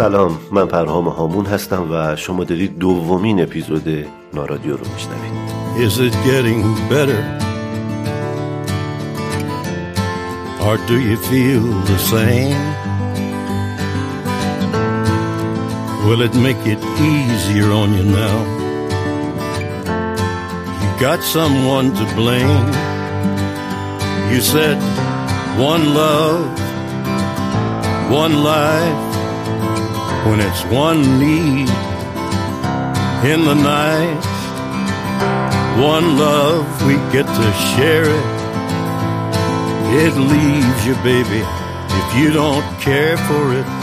سلام من پرهام هامون هستم و شما دارید دومین اپیزود نارادیو رو میشنوید Is it getting better? Or do you feel the same? Will it make it easier on you now? You got someone to blame. You said one love, one life, when it's one need in the night. One love, we get to share it. It leaves you, baby, if you don't care for it.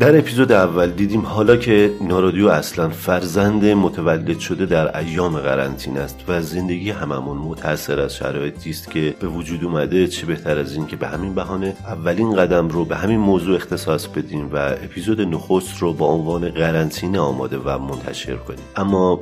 در اپیزود اول دیدیم حالا که نارادیو اصلا فرزند متولد شده در ایام قرنطینه است و زندگی هممون متاثر از شرایطی است که به وجود اومده چه بهتر از این که به همین بهانه اولین قدم رو به همین موضوع اختصاص بدیم و اپیزود نخست رو با عنوان قرنطینه آماده و منتشر کنیم. اما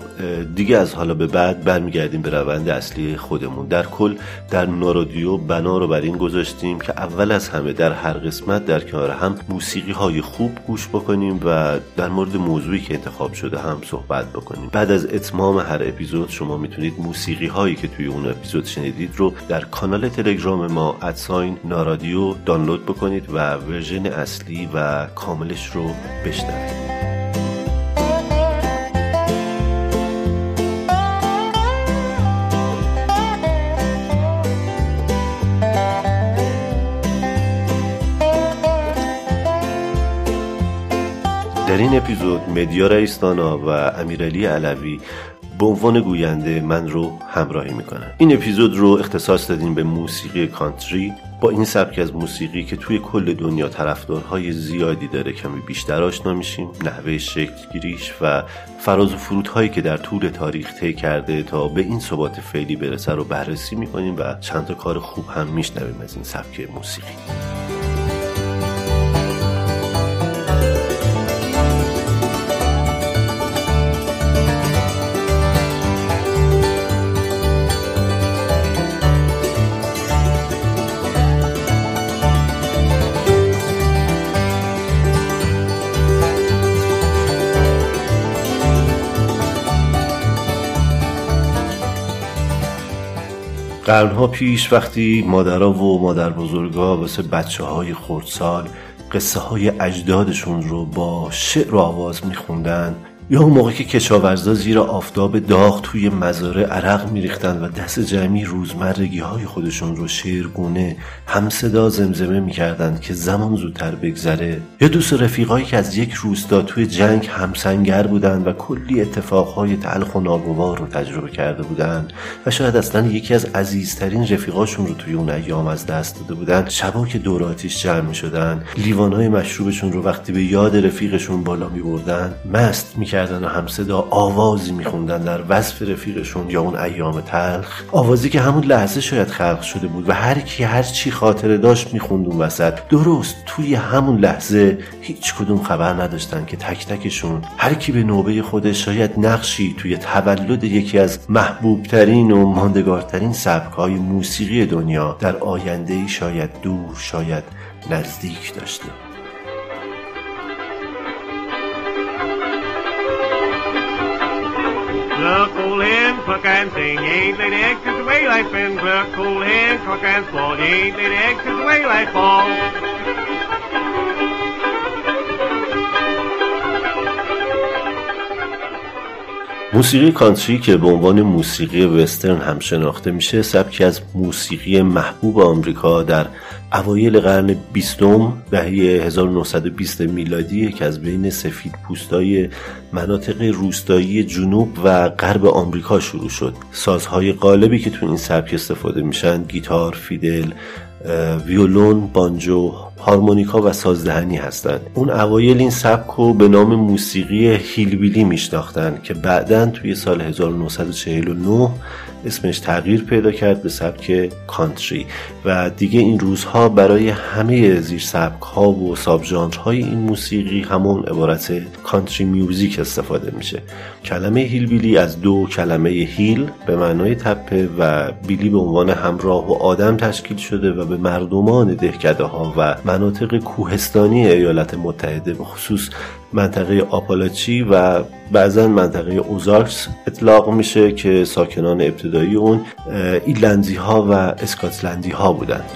دیگه از حالا به بعد برمیگردیم به روند اصلی خودمون. در کل در نارادیو بنا رو بر این گذاشتیم که اول از همه در هر قسمت در کنار هم موسیقی های خوب گوش بکنیم و در مورد موضوعی که انتخاب شده هم صحبت بکنیم. بعد از اتمام هر اپیزود شما می‌تونید موسیقی هایی که توی اون اپیزود شنیدید رو در کانال تلگرام ما ادساین نارادیو دانلود بکنید و ورژن اصلی و کاملش رو بشنوید. در این اپیزود مدیا رئیسدانا و امیرعلی علوی به عنوان گوینده من رو همراهی می‌کنن. این اپیزود رو اختصاص دادیم به موسیقی کانتری. با این سبک از موسیقی که توی کل دنیا طرفدارهای زیادی داره کمی بیشتر آشنا میشیم. نحوه شکل گیریش و فراز و فرودهایی که در طول تاریخ طی کرده تا به این ثبات فعلی برسه رو بررسی می‌کنیم و چند تا کار خوب هم میشنویم از این سبک موسیقی. قرنها پیش وقتی مادرها و مادر بزرگا واسه بچه های خردسال قصه های اجدادشون رو با شعر و آواز میخوندن یا اون موقع که کشاورزا زیر آفتاب داغ توی مزاره عرق میریختند و دست جمعی روزمرگی های خودشون رو شعرگونه هم صدا زمزمه می‌کردند که زمان زودتر بگذره. یا دوست رفیقایی که از یک روستا توی جنگ همسنگر بودند و کلی اتفاقهای تلخ و ناگوار رو تجربه کرده بودند و شاید اصلا یکی از عزیزترین رفیقاشون رو توی اون ایام از دست داده بودند. شبا که دور آتیش جمع می‌شدن لیوانهای مشروبشون رو وقتی به یاد رفیقشون بالا میبردن مست می‌کردن و همصدا آوازی میخوندن در وصف رفیقشون یا اون ایام تلخ. آوازی که همون لحظه شاید خلق شده بود و هر کی هر چی خاطره داشت می‌خوند اون وسط. درست توی همون لحظه هیچ کدوم خبر نداشتن که تک تکشون هر کی به نوبه خودش شاید نقشی توی تولد یکی از محبوب ترین و ماندگارترین سبک های موسیقی دنیا در آینده شاید دور شاید نزدیک داشته. Cook and sing, ain't laid eggs since the way life been. Look, old hen, cook and you ain't laid eggs since the way life falls. موسیقی کانتری که به عنوان موسیقی وسترن هم شناخته میشه سبکی از موسیقی محبوب آمریکا در اوایل قرن بیستم دهه 1920 میلادی که از بین سفید پوستای مناطق روستایی جنوب و غرب آمریکا شروع شد. سازهای قالبی که تو این سبک استفاده میشن گیتار، فیدل، ویولون، بانجو، هارمونیکا و سازدهنی هستند. اون اوایل این سبک رو به نام موسیقی هیلبیلی میشناختن که بعدا توی سال 1949 اسمش تغییر پیدا کرد به سبک کانتری. و دیگه این روزها برای همه زیر سبک ها و ساب های این موسیقی همون عبارت کانتری میوزیک استفاده میشه. کلمه هیل بیلی از دو کلمه هیل به معنای تپه و بیلی به عنوان همراه و آدم تشکیل شده و به مردمان دهکده ها و مناطق کوهستانی ایالات متحده به خصوص منطقه آپالاچی و بعضا منطقه اوزارکس اطلاق میشه که ساکنان ابتدایی اون ایلندی ها و اسکاتلندی ها بودند.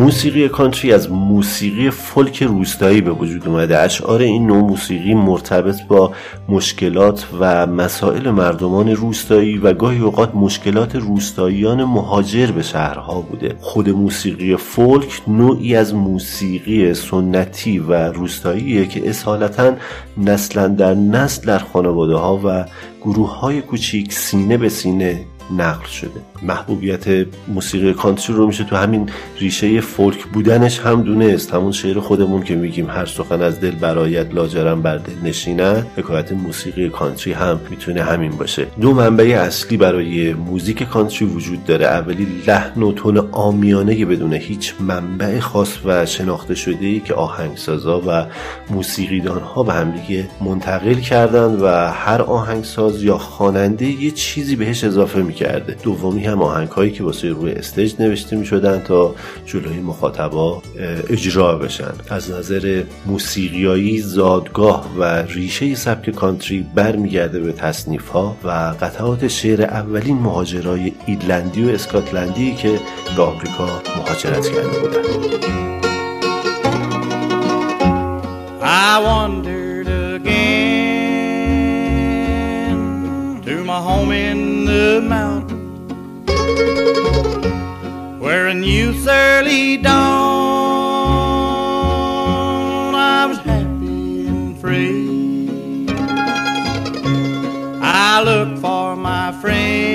موسیقی کانتری از موسیقی فولک روستایی به وجود اومده. اشعار این نوع موسیقی مرتبط با مشکلات و مسائل مردمان روستایی و گاهی اوقات مشکلات روستاییان مهاجر به شهرها بوده. خود موسیقی فولک نوعی از موسیقی سنتی و روستاییه که اصالتا نسلا در نسل در خانواده ها و گروه های کوچیک سینه به سینه نقل شده. محبوبیت موسیقی کانتری رو میشه تو همین ریشه فولک بودنش هم دونست. همون شعر خودمون که میگیم هر سخن از دل برایت لاجرم بر دل نشینه. حکایت موسیقی کانتری هم می‌تونه همین باشه. دو منبع اصلی برای موزیک کانتری وجود داره. اولی لحن و تون آمیانه بدون هیچ منبع خاص و شناخته شده ای که آهنگسازا و موسیقیدان ها به همدیگه منتقل کردن و هر آهنگساز یا خواننده یه چیزی بهش اضافه می‌کرده. دومی هم آهنگ هایی که واسه روی استیج نوشته می شدن تا جلوی مخاطبا اجرا بشن. از نظر موسیقیایی زادگاه و ریشه سبک کانتری برمیگرده به تصنیف ها و قطعات شعر اولین مهاجرای ایرلندی و اسکاتلندی که به آمریکا مهاجرت کرده بودن. I wandered again to my home in the mountains. Where in youth's early dawn I was happy and free. I looked for my friends,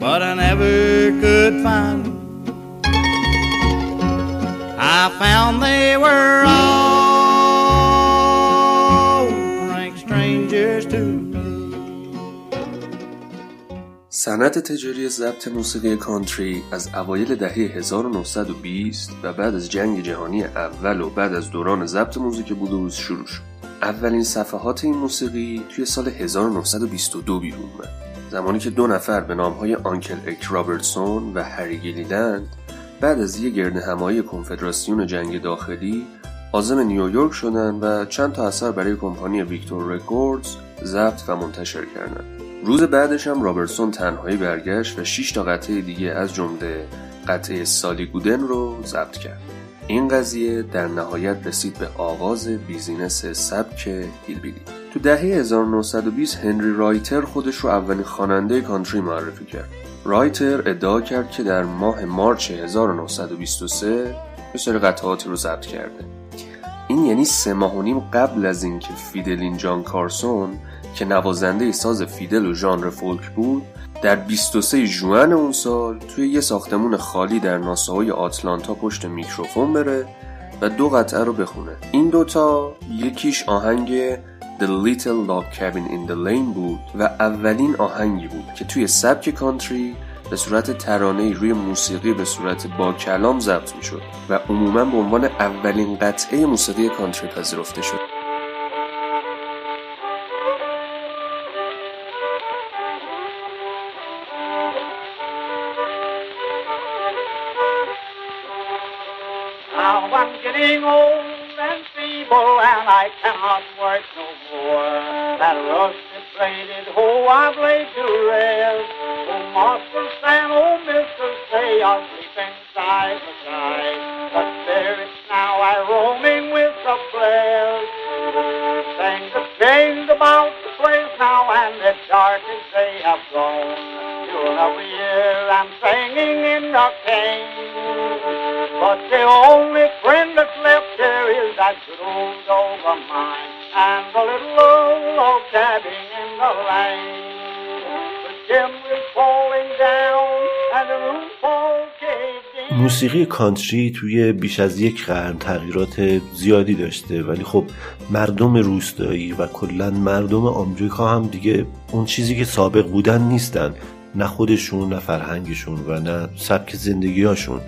but I never could find them. I found they were all صنعت تجاری ضبط موسیقی کانتری از اوایل دهه 1920 و بعد از جنگ جهانی اول و بعد از دوران ضبط موزیک بلوز شروع شد. اولین صفحات این موسیقی توی سال 1922 بیرون اومد. زمانی که دو نفر به نامهای آنکل اک رابرتسون و هنری گیلیلند بعد از یک گردهمایی کنفدراسیون جنگ داخلی عازم نیویورک شدند و چند تا اثر برای کمپانی ویکتور رکوردز ضبط و منتشر کردند. روز بعدش هم رابرتسون تنهایی برگشت و 6 تا قطعه دیگه از جمله قطعه سالی گودن رو ضبط کرد. این قضیه در نهایت رسید به آغاز business سبک hillbilly. تو دهه 1920 هنری وایتر خودش رو اولین خواننده کانتری معرفی کرد. وایتر ادعا کرد که در ماه مارچ 1923 یه سری قطعاتی رو ضبط کرده. این یعنی سه ماه و نیم قبل از اینکه فیدلین جان کارسون که نوازنده ساز fiddle و ژانر فولک بود در 23 جون اون سال توی یه ساختمون خالی در ناساهای آتلانتا پشت میکروفون بره و دو قطعه رو بخونه. این دوتا یکیش آهنگ The Little Log Cabin in the Lane بود و اولین آهنگی بود که توی سبک کانتری به صورت ترانه روی موسیقی به صورت با کلام ضبط می شد و عموما به عنوان اولین قطعه موسیقی کانتری پذیرفته شد. Getting old and feeble, and I cannot work no more. That rusted bladed hoe I've laid to rest. Oh, master Stan, oh, Mr. Say, I'll sleep inside the sky. But spirits now I roaming with the blessed. Things have changed about the place now, and it's dark as they have grown. Till every year I'm singing in the cane. But the only friend that's left here is that good old dog of mine and the little old log cabin in the lane. The chimney's falling down and the roof falling موسیقی کانتری توی بیش از یک قرن تغییرات زیادی داشته ولی خب مردم روستایی و کلا مردم آمریکا هم دیگه اون چیزی که سابق بودن نیستن نه خودشون نه فرهنگشون و نه سبک زندگیهاشون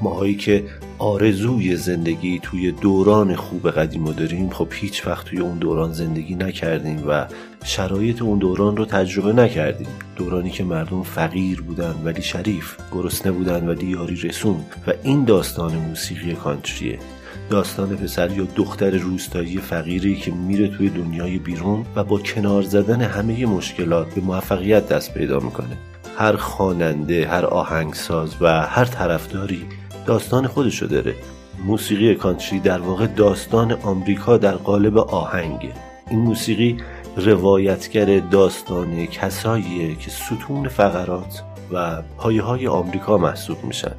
ماهایی که آرزوی زندگی توی دوران خوب قدیم رو داریم خب هیچ وقت توی اون دوران زندگی نکردیم و شرایط اون دوران رو تجربه نکردیم. دورانی که مردم فقیر بودن ولی شریف گرسنه بودن ولی یاری رسون و این داستان موسیقی کانتریه. داستان پسر یا دختر روستایی فقیری که میره توی دنیای بیرون و با کنار زدن همه مشکلات به موفقیت دست پیدا می‌کنه. هر خواننده هر آهنگساز و هر طرفداری داستان خودشو داره. موسیقی کانتری در واقع داستان آمریکا در قالب آهنگه. این موسیقی روایتگر داستان کساییه که ستون فقرات و پایه های آمریکا محسوب میشن.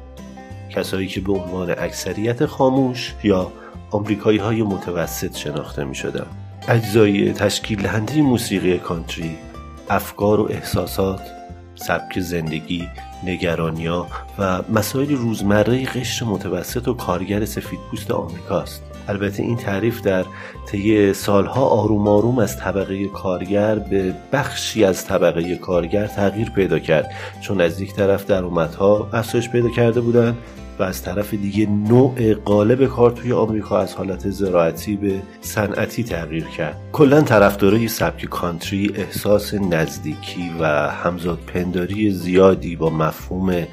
کسایی که به عنوان اکثریت خاموش یا آمریکایی های متوسط شناخته می شدن. اجزای تشکیل دهنده موسیقی کانتری افکار و احساسات سبک زندگی نگرانیا و مسائل روزمره قشر متوسط و کارگر سفیدپوست آمریکاست. البته این تعریف در طی سالها آروم آروم از طبقه کارگر به بخشی از طبقه کارگر تغییر پیدا کرد چون از یک طرف درآمدها افزایش پیدا کرده بودند و از طرف دیگه نوع قالب کار توی آمریکا از حالت زراعتی به صنعتی تغییر کرد. کلا طرفدارای سبک کانتری احساس نزدیکی و همزاد پنداری زیادی با مفهوم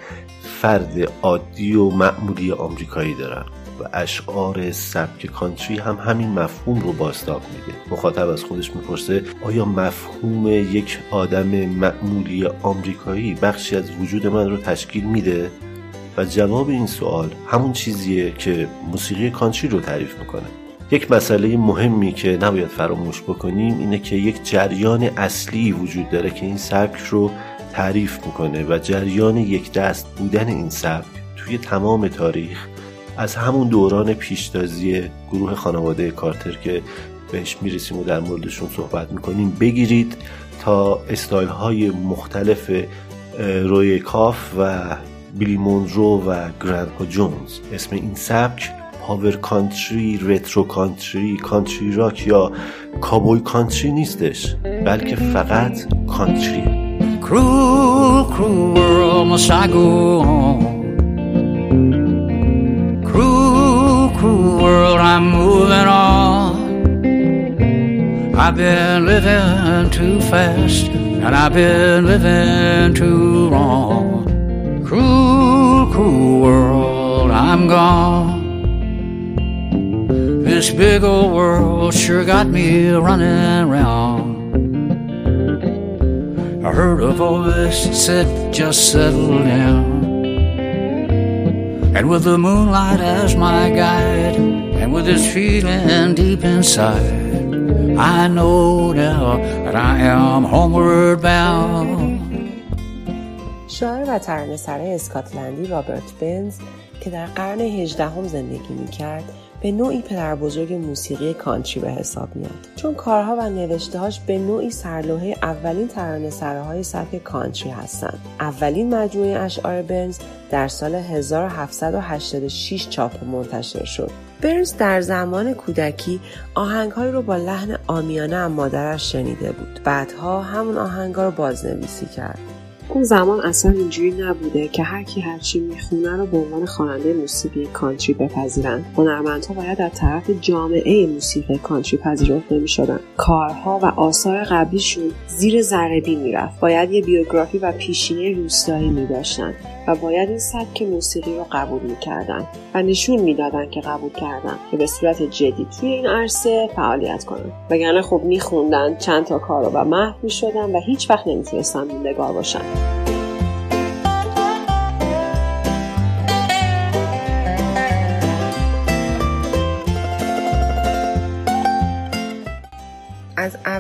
فرد عادی و معمولی آمریکایی دارن و اشعار سبک کانتری هم همین مفهوم رو باستاب میده. مخاطب از خودش می‌پرسه آیا مفهوم یک آدم معمولی آمریکایی بخشی از وجود من رو تشکیل میده؟ و جواب این سوال همون چیزیه که موسیقی کانتری رو تعریف می‌کنه. یک مسئله مهمی که نباید فراموش بکنیم اینه که یک جریان اصلی وجود داره که این سبک رو تعریف می‌کنه و جریان یک دست بودن این سبک توی تمام تاریخ از همون دوران پیشتازی گروه خانواده کارتر که بهش می‌رسیم و در موردشون صحبت می‌کنیم بگیرید تا استایل های مختلف روی ایکاف و بیلی مونرو و گرندپا جونز اسم این سبک power country، retro country، country rock یا کابوی کانتری نیستش بلکه فقط کانتری I've been living too fast And I've been living too wrong Cruel, cruel world, I'm gone. This big old world sure got me running round. I heard a voice that said, just settle down. And with the moonlight as my guide, and with this feeling deep inside, I know now that I am homeward bound. شاعر و ترانه‌سرای اسکاتلندی رابرت بنز که در قرن هجدهم زندگی می‌کرد به نوعی پدر بزرگ موسیقی کانتری به حساب میاد. چون کارها و نوشتههاش به نوعی سرلوحه اولین ترانه های سبک کانتری هستند. اولین مجموعه اشعار بنز در سال 1786 چاپ و منتشر شد. برنز در زمان کودکی آهنگهایی رو با لحن آمیانه هم مادرش شنیده بود. بعدها همون آهنگها رو بازنویسی کرد. اون زمان اصلا اینجوری نبوده که هر کی هر چی می‌خونه رو به عنوان خواننده موسیقی کانتری بپذیرن. هنرمندها باید از طرف جامعه موسیقی کانتری پذیرفته می‌شدن کارها و آثار قبلیشون زیر ذره می‌رفت. باید یه بیوگرافی و پیشینه روستایی میداشتن. و باید این سبک موسیقی رو قبول می‌کردن و نشون می‌دادن که قبول کردن که به صورت جدی توی این عرصه فعالیت کنن. وگرنه خب میخوندن چند تا کار رو و محو می‌شدن و هیچ وقت نمی‌تونستن موندگار باشن.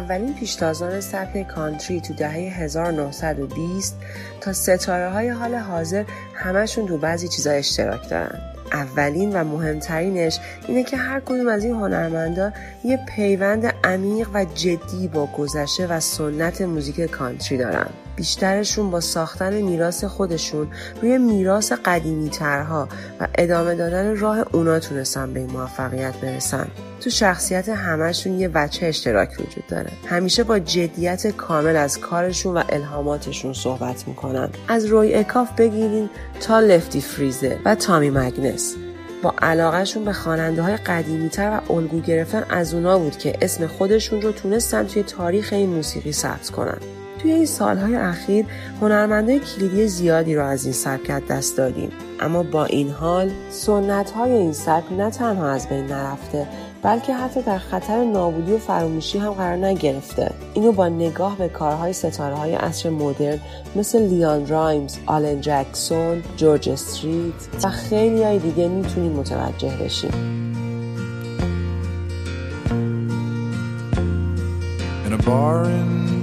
اولین پیشتازان سبک کانتری تو دهه 1920 تا ستاره های حال حاضر همشون تو بعضی چیزا اشتراک دارن. اولین و مهمترینش اینه که هر کدوم از این هنرمندا یه پیوند عمیق و جدی با گذشته و سنت موزیک کانتری دارن. بیشترشون با ساختن میراث خودشون روی میراث قدیمی ترها و ادامه دادن راه اونا تونستن به این موفقیت برسن. تو شخصیت همهشون یه وچه اشتراک وجود داره. همیشه با جدیت کامل از کارشون و الهاماتشون صحبت می‌کنن. از روی اکاف بگیرین تا لفتی فریزه و تامی مگنس. با علاقهشون به خواننده های قدیمی تر و الگو گرفتن از اونا بود که اسم خودشون رو تونستن توی تاریخ این موسیقی ثبت کنن. توی این سالهای اخیر هنرمنده کلیدی زیادی رو از این سبک دست دادیم. اما با این حال سنت های این سبک نه تنها از بین نرفته بلکه حتی در خطر نابودی و فراموشی هم قرار نگرفته. اینو با نگاه به کارهای ستاره های عصر مدرن مثل لیان رایمز، آلن جکسون، جورج استریت و خیلی های دیگه می‌تونیم متوجه بشیم. In a bar in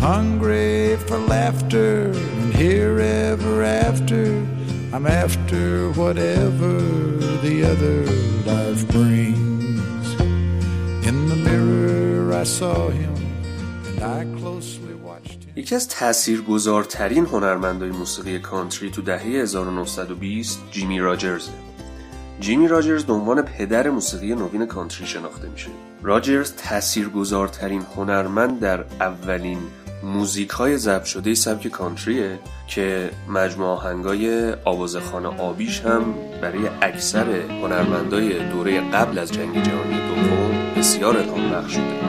Hungry for laughter, and here ever after, I'm after whatever the other life brings. یکی از تاثیرگذارترین هنرمندای موسیقی کانتری تو دهه 1920 جیمی راجرز جیمی راجرز به عنوان پدر موسیقی نوین کانتری شناخته میشه. راجرز تاثیرگذارترین هنرمند در اولین موزیک های ضبط شده سبک کانتریه که مجموعه آهنگای آوازخانه آبیش هم برای اکثر هنرمندای دوره قبل از جنگ جهانی دوم بسیار الهام بخش شده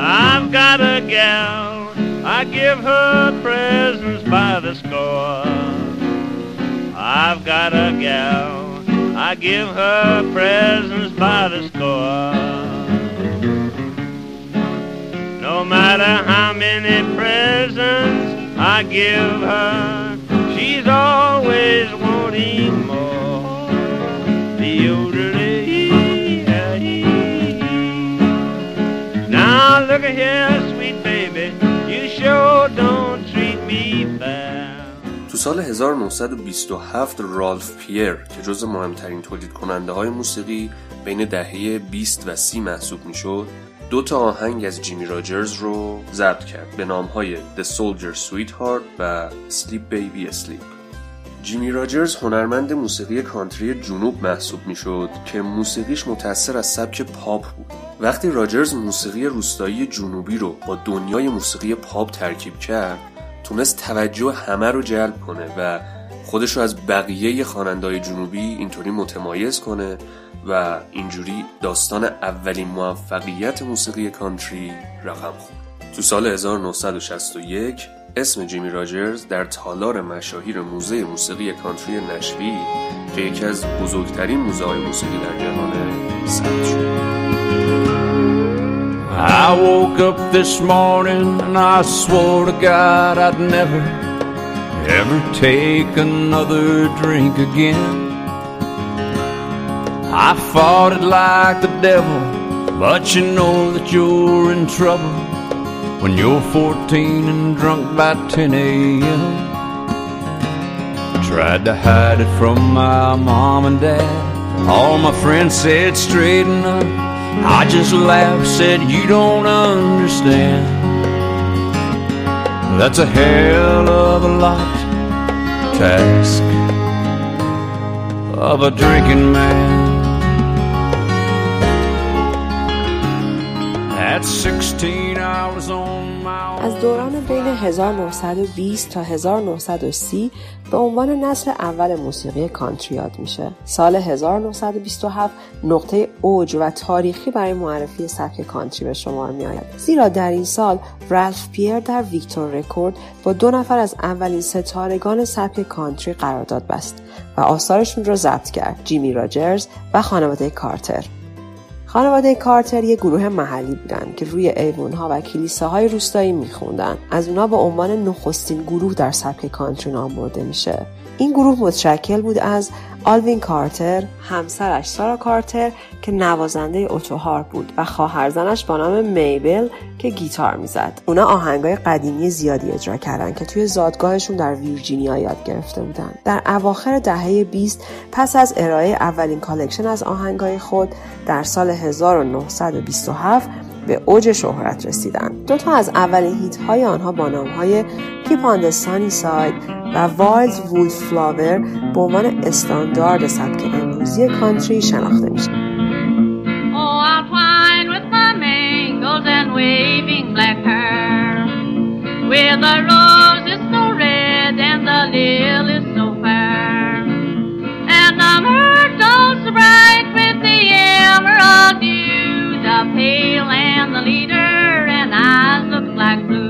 I've got a gal, I give her presents by the score. I've got a gal, I give her presents by the score. Matter how many presents I give her, she's always wanting more. The older Now look here, sweet baby, you sure don't treat me bad. تو سال 1927 رالف پیر که جز مهمترین تولید کننده های موسیقی بین دهه 20 و 30 محسوب می شد دو تا آهنگ از جیمی راجرز رو ضبط کرد به نام های The Soldier Sweetheart و Sleep Baby Sleep جیمی راجرز هنرمند موسیقی کانتری جنوب محسوب می‌شد که موسیقیش متأثر از سبک پاپ بود. وقتی راجرز موسیقی روستایی جنوبی رو با دنیای موسیقی پاپ ترکیب کرد تونست توجه همه رو جلب کنه و خودش رو از بقیه خواننده‌های جنوبی اینطوری متمایز کنه و اینجوری داستان اولین موفقیت موسیقی کانتری رقم خورد تو سال 1961 اسم جیمی راجرز در تالار مشاهیر موزه موسیقی کانتری نشوی که یکی از بزرگترین موزه های موسیقی در جهانه ثبت شد I woke up this morning and I swore to God I'd never ever take another drink again. I fought it like the devil, but you know that you're in trouble when you're 14 and drunk by 10 a.m. Tried to hide it from my mom and dad. All my friends said straighten up. I just laughed, said you don't understand. That's a hell of a lot to ask of a drinking man. از دوران بین 1920 تا 1930 به عنوان نسل اول موسیقی کانتری یاد میشه. سال 1927 نقطه اوج و تاریخی برای معرفی سبک کانتری به شمار می آید. زیرا در این سال رالف پیر در ویکتور رکورد با دو نفر از اولین ستارگان سبک کانتری قرارداد بست و آثارشون را ضبط کرد جیمی راجرز و خانواده کارتر خانواده کارتر یه گروه محلی بودن که روی ایوونها و کلیساهای روستایی میخوندن. از اونا به عنوان نخستین گروه در سبک کانتری نام برده میشه. این گروه متشکل بود از آلوین کارتر، همسرش سارا کارتر که نوازنده autoharp بود و خواهرزنش با نام میبل که گیتار می‌زد. اونا آهنگای قدیمی زیادی اجرا کردن که توی زادگاهشون در ویرجینیا یاد گرفته بودن. در اواخر دهه 20 پس از ارائه اولین collection از آهنگای خود در سال 1927 به اوج شهرت رسیدن. دو تا از اولین hit های آنها با نام های Keep on the Sunny Side و Wildwood Flower به عنوان استاندارد سبک امروزی کانتری شناخته میشه. With They the leader and blue.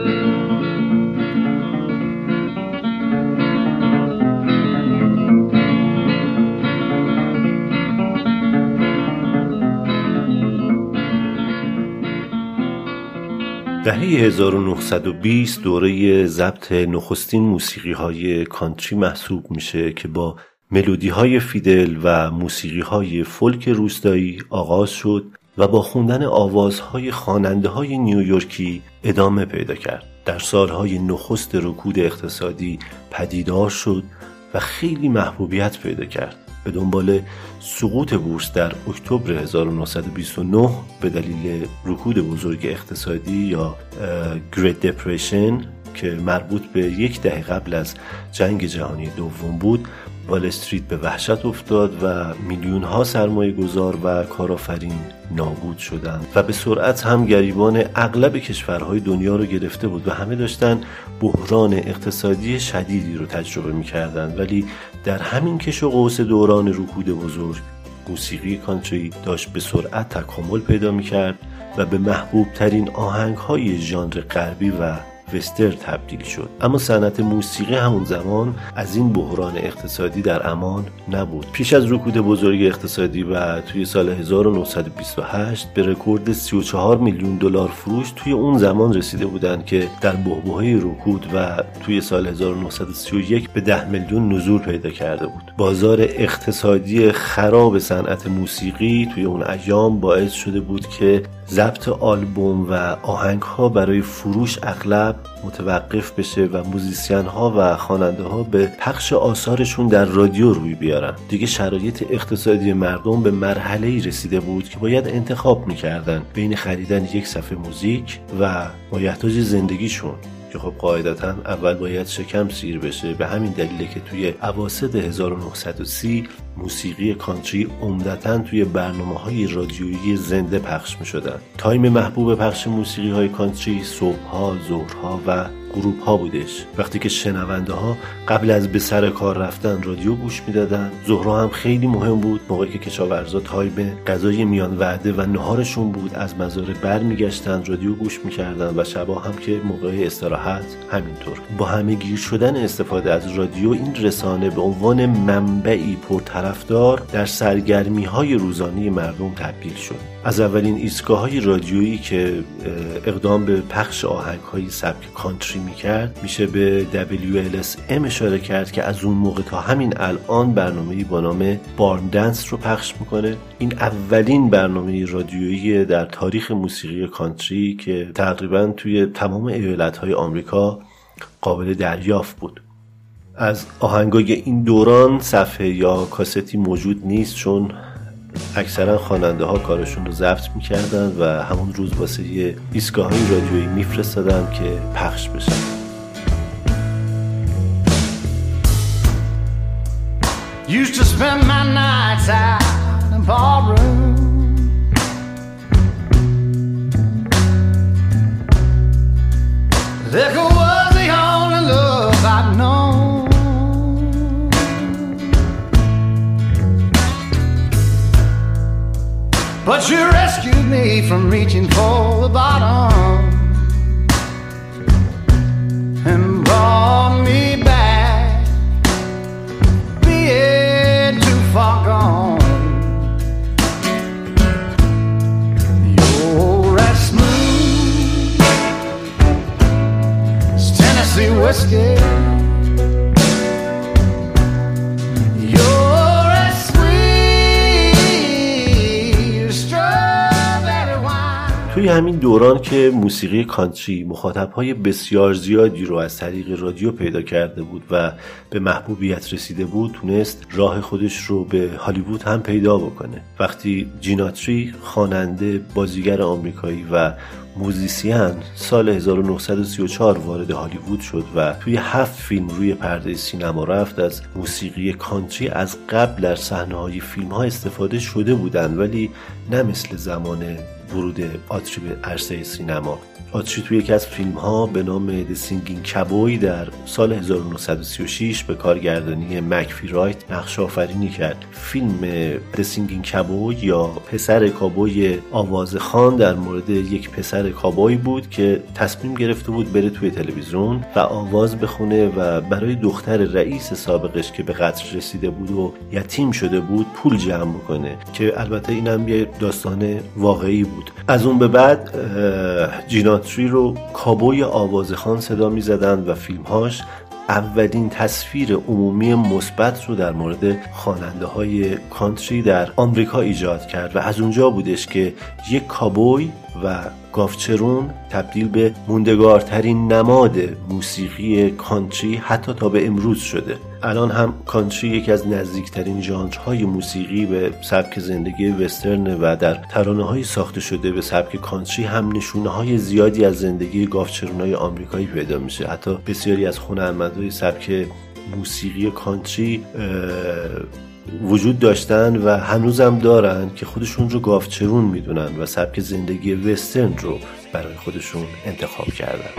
دهی 1920 دوره ضبط نخستین موسیقی های کانتری محسوب میشه که با ملودی های فیدل و موسیقی های فولک روستایی آغاز شد. و با خوندن آوازهای خواننده های نیویورکی ادامه پیدا کرد. در سالهای نخست رکود اقتصادی پدیدار شد و خیلی محبوبیت پیدا کرد. به دنبال سقوط بورس در اکتبر 1929 به دلیل رکود بزرگ اقتصادی یا گریت دپریشن که مربوط به یک دهه قبل از جنگ جهانی دوم بود وال استریت به وحشت افتاد و میلیون ها سرمایه گذار و کارآفرین نابود شدند و به سرعت هم گریبان اغلب کشورهای دنیا رو گرفته بود و همه داشتن بحران اقتصادی شدیدی رو تجربه می‌کردند. ولی در همین کش و قوس دوران رکود بزرگ موسیقی کانتری داشت به سرعت تکامل پیدا می‌کرد و به محبوب ترین آهنگ های ژانر غربی و وستر تبدیل شد. اما صنعت موسیقی همون زمان از این بحران اقتصادی در امان نبود. پیش از رکود بزرگ اقتصادی و توی سال 1928 به رکورد 34 میلیون دلار فروش توی اون زمان رسیده بودند که در بحبوحه رکود و توی سال 1931 به 10 میلیون نزول پیدا کرده بود. بازار اقتصادی خراب صنعت موسیقی توی اون ایام باعث شده بود که ضبط آلبوم و آهنگ ها برای فروش اغلب متوقف بشه و موزیسین ها و خواننده ها به پخش آثارشون در رادیو روی بیارن. دیگه شرایط اقتصادی مردم به مرحله ای رسیده بود که باید انتخاب می‌کردن بین خریدن یک صفحه موزیک و مایحتاج زندگیشون. که خب قاعدتا اول باید شکم سیر بشه به همین دلیله که توی عواسط 1930 موسیقی کانتری عمدتا توی برنامه های رادیویی زنده پخش می شدن. time محبوب پخش موسیقی های کانتری صبحها، ظهرها و غروب ها بودش. وقتی که شنونده ها قبل از به سر کار رفتن رادیو گوش می‌دادن ظهرها هم خیلی مهم بود. موقعی که کشاورزا time غذای میان وعده و نهارشون بود از مزرعه برمیگشتن رادیو گوش می‌کردن و شبا هم که موقع استراحت همینطور. با همه گیر شدن استفاده از رادیو این رسانه به عنوان منبعی پرطرفدار در سرگرمی های روزانه مردم تبدیل شد. از اولین ایستگاه رادیویی که اقدام به پخش آهنگ های سبک کانتری می‌کرد میشه به WLSM اشاره کرد که از اون موقع تا همین الان برنامه با نام بارن دنس رو پخش می‌کنه. این اولین برنامه رادیویی در تاریخ موسیقی کانتری که تقریبا توی تمام ایالت های آمریکا قابل دریافت بود. از آهنگای این دوران صفحه یا کاستی موجود نیست چون اکثرا خواننده ها کارشون رو ضبط می‌کردن و همون روز واسه یه ایستگاه های رادیویی میفرستادن که پخش بشن Used to spend my nights out in ballroom Liquor was But you rescued me from reaching for the bottom and brought me back, being too far gone. You're smooth as Tennessee whiskey. توی همین دوران که موسیقی کانتری مخاطبهای بسیار زیادی رو از طریق رادیو پیدا کرده بود و به محبوبیت رسیده بود تونست راه خودش رو به هالیوود هم پیدا بکنه. وقتی جیناتری خواننده بازیگر آمریکایی و موزیسین سال 1934 وارد هالیوود شد و توی هفت فیلم روی پرده سینما رفت از موسیقی کانتری از قبل در صحنه های فیلم ها استفاده شده بودند ولی نه مثل زمان ورود به عرصه سینما. آتری توی یکی از فیلم ها به نام The Singing Cowboy در سال 1936 به کارگردانی مکفی رایت نقش آفرینی کرد. فیلم The Singing Cowboy یا پسر کابوی آوازخان در مورد یک پسر کابوی بود که تصمیم گرفته بود بره توی تلویزیون و آواز بخونه و برای دختر رئیس سابقش که به قتل رسیده بود و یتیم شده بود پول جمع بکنه که البته اینم یه داستان واقعی بود. از اون به بعد اه، جیناتری رو کابوی آوازخان صدا می و فیلمهاش اولین تصویر عمومی مثبت رو در مورد خواننده های کانتری در آمریکا ایجاد کرد و از اونجا بودش که یک کابوی و گافچرون تبدیل به موندگارترین نماد موسیقی کانتری حتی تا به امروز شده. الان هم کانتری یکی از نزدیکترین ژانرهای موسیقی به سبک زندگی وسترن و در ترانه های ساخته شده به سبک کانتری هم نشونه های زیادی از زندگی گافچرونای آمریکایی پیدا میشه. حتی بسیاری از هنرمندای سبک موسیقی کانتری وجود داشتن و هنوزم دارن که خودشون رو گافچرون می‌دونن و سبک زندگی وسترن رو برای خودشون انتخاب کردن.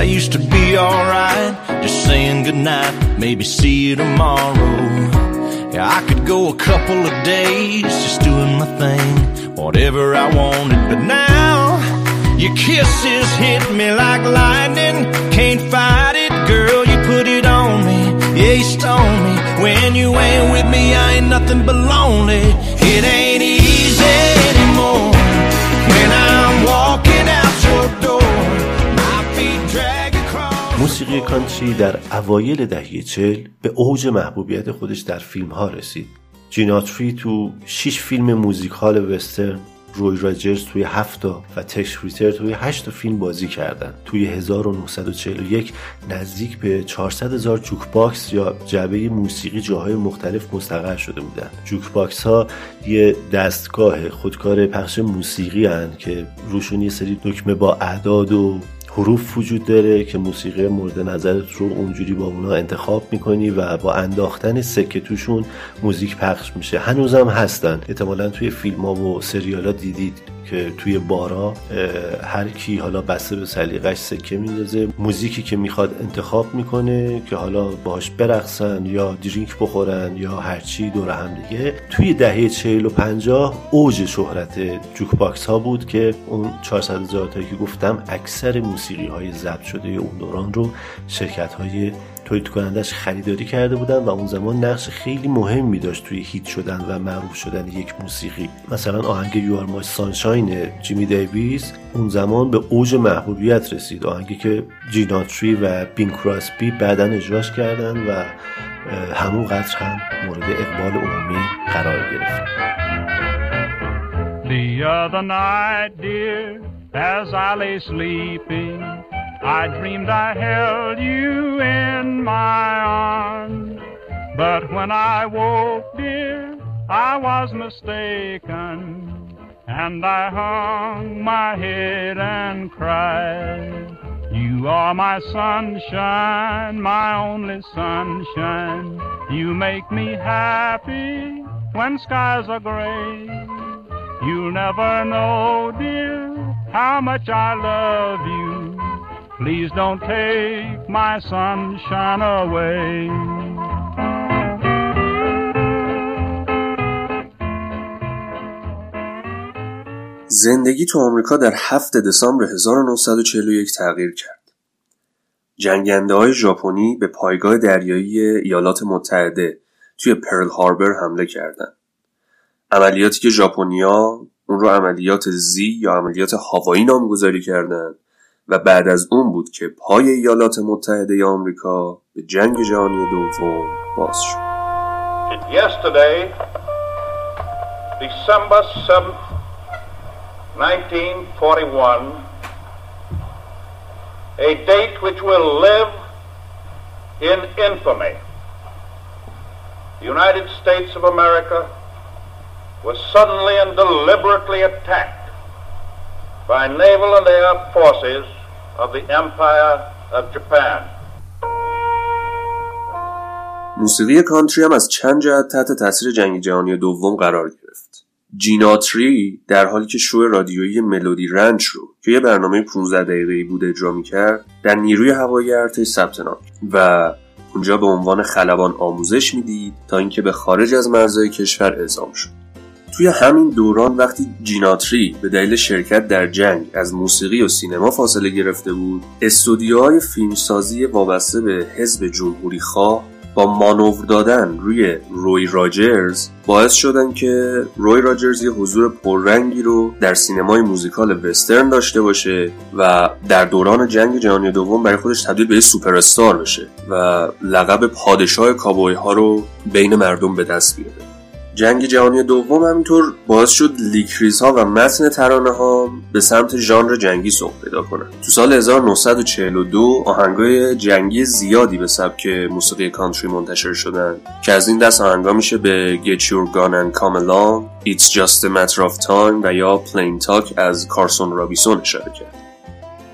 I used to be alright, just saying goodnight, maybe see you tomorrow. Yeah, I could go a couple of days just doing my thing, whatever I wanted, but now your kisses hit me like lightning. Can't fight it, girl. You put it on me. Yeah, you stone me. When you ain't with me, I ain't nothing but lonely. It ain't easy anymore. موسیقی کانتری در اوایل دهه چل به اوج محبوبیت خودش در فیلم ها رسید جین آتری تو 6 فیلم موزیکال وسترن روی راجرز توی هفتا و تکس ریتر توی 8 فیلم بازی کردن. توی 1941 نزدیک به 400 هزار jukebox یا جعبه موسیقی جاهای مختلف مستقر شده بودن. jukebox ها یه دستگاه خودکار پخش موسیقی هن که روشون یه سری دکمه با اعداد و حروف وجود داره که موسیقی مورد نظرت رو اونجوری با اونا انتخاب می‌کنی و با انداختن سکه توشون موزیک پخش میشه. هنوزم هستن. احتمالا توی فیلم ها و سریال ها دیدید. که توی بارا هر کی حالا بسته به سلیقش سکه میندازه موزیکی که می‌خواد انتخاب می‌کنه که حالا باهاش برقصن یا درینک بخورن یا هرچی دور هم دیگه. توی دهه 40 و 50 اوج شهرت jukebox ها بود که اون 400 هزار که گفتم اکثر موسیقی های ضبط شده اون دوران رو شرکت های تولید کنندش خریداری کرده بودن و اون زمان نقش خیلی مهمی داشت توی hit شدن و معروف شدن یک موسیقی. مثلا آهنگ You Are My Sunshine جیمی دیویس اون زمان به اوج محبوبیت رسید. آهنگی که جین آتری و بینگ کراسبی بعدا اجراش کردن و همون قدر هم مورد اقبال عمومی قرار گرفت. The other night, dear, as I lay sleeping, I dreamed I held you in my arms. But when I woke, dear, I was mistaken, and I hung my head and cried. You are my sunshine, my only sunshine. You make me happy when skies are gray. You'll never know, dear, how much I love you. Please don't take my sunshine away. زندگی تو آمریکا در 7 دسامبر 1941 تغییر کرد. جنگنده های ژاپنی به پایگاه دریایی ایالات متحده توی پرل هاربر حمله کردند. عملیاتی که ژاپنیا اون رو عملیات زی یا عملیات هوایی نامگذاری کردند و بعد از اون بود که پای ایالات متحده آمریکا به جنگ جهانی دوم باز شد. Yesterday, December 7th, 1941, a date which will live in infamy. The United States of America was suddenly and deliberately attacked by naval and air forces of the Empire of Japan. موسیقی کانتری هم از چند جهت تحت تاثیر جنگ جهانی دوم قرار گرفت. جیناتری در حالی که شو رادیویی ملودی رنچ رو که یه برنامه 15 دقیقه‌ای بود اجرا می‌کرد در نیروی هوایی ارتش ثبت نام و اونجا به عنوان خلبان آموزش می‌دید تا اینکه به خارج از مرزهای کشور اعزام شد توی همین دوران وقتی جیناتری به دلیل شرکت در جنگ از موسیقی و سینما فاصله گرفته بود استودیوهای فیلمسازی وابسته به حزب جمهوری خواه با مانور دادن روی روی راجرز باعث شدن که روی راجرز یه حضور پررنگی رو در سینمای موزیکال وسترن داشته باشه و در دوران جنگ جهانی دوم برای خودش تبدیل به سوپر استار بشه و لقب پادشاه کابوی ها رو بین مردم به دست بیاره. جنگ جهانی دوم همینطور باعث شد lyrics ها و متن ترانه ها به سمت ژانر جنگی سوق پیدا کنند. تو سال 1942 آهنگای جنگی زیادی به سبک موسیقی کانتری منتشر شدن که از این دست آهنگا میشه به Get Your Gun and Come Along, It's Just a Matter of Time و یا Plain Talk از کارسون رابیسون اشاره کرد.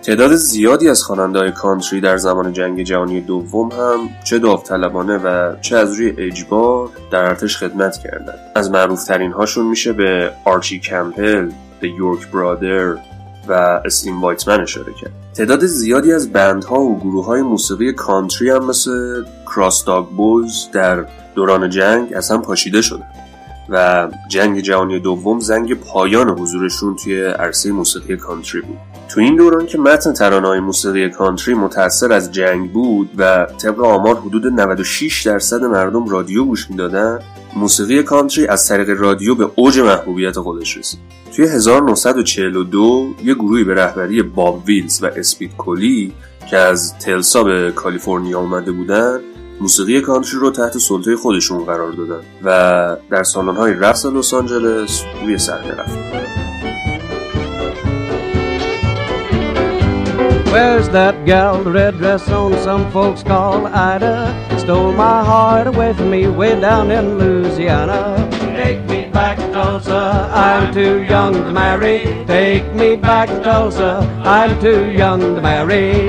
تعداد زیادی از خواننده‌های کانتری در زمان جنگ جهانی دوم هم چه داوطلبانه و چه از روی اجبار در ارتش خدمت کردند. از معروفترین هاشون میشه به آرچی کمپل، به یورک برادر و اسلیم وایتمن اشاره کرد. تعداد زیادی از band ها و گروه های موسیقی کانتری هم مثل کراس داگ بویز در دوران جنگ از هم پاشیده شدن و جنگ جهانی دوم زنگ پایان حضورشون توی عرصه موسیقی کانتری بود تو این دوران که متن ترانه‌های موسیقی کانتری متأثر از جنگ بود و طبق آمار حدود 96 درصد مردم رادیو گوش می‌دادن موسیقی کانتری از طریق رادیو به اوج محبوبیت خودش رسید. توی 1942 یه گروهی به رهبری باب ویلز و اسپید کولی که از تلسا به کالیفرنیا اومده بودن موسیقی کانتری رو تحت سلطه خودشون قرار دادن و در سالن‌های رقص لس آنجلس روی صحنه رفتن. Where's that gal, the red dress on some folks call Ida? Stole my heart away from me way down in Louisiana. Take me back, Tulsa, I'm too young to marry. Take me back, Tulsa, I'm too young to marry.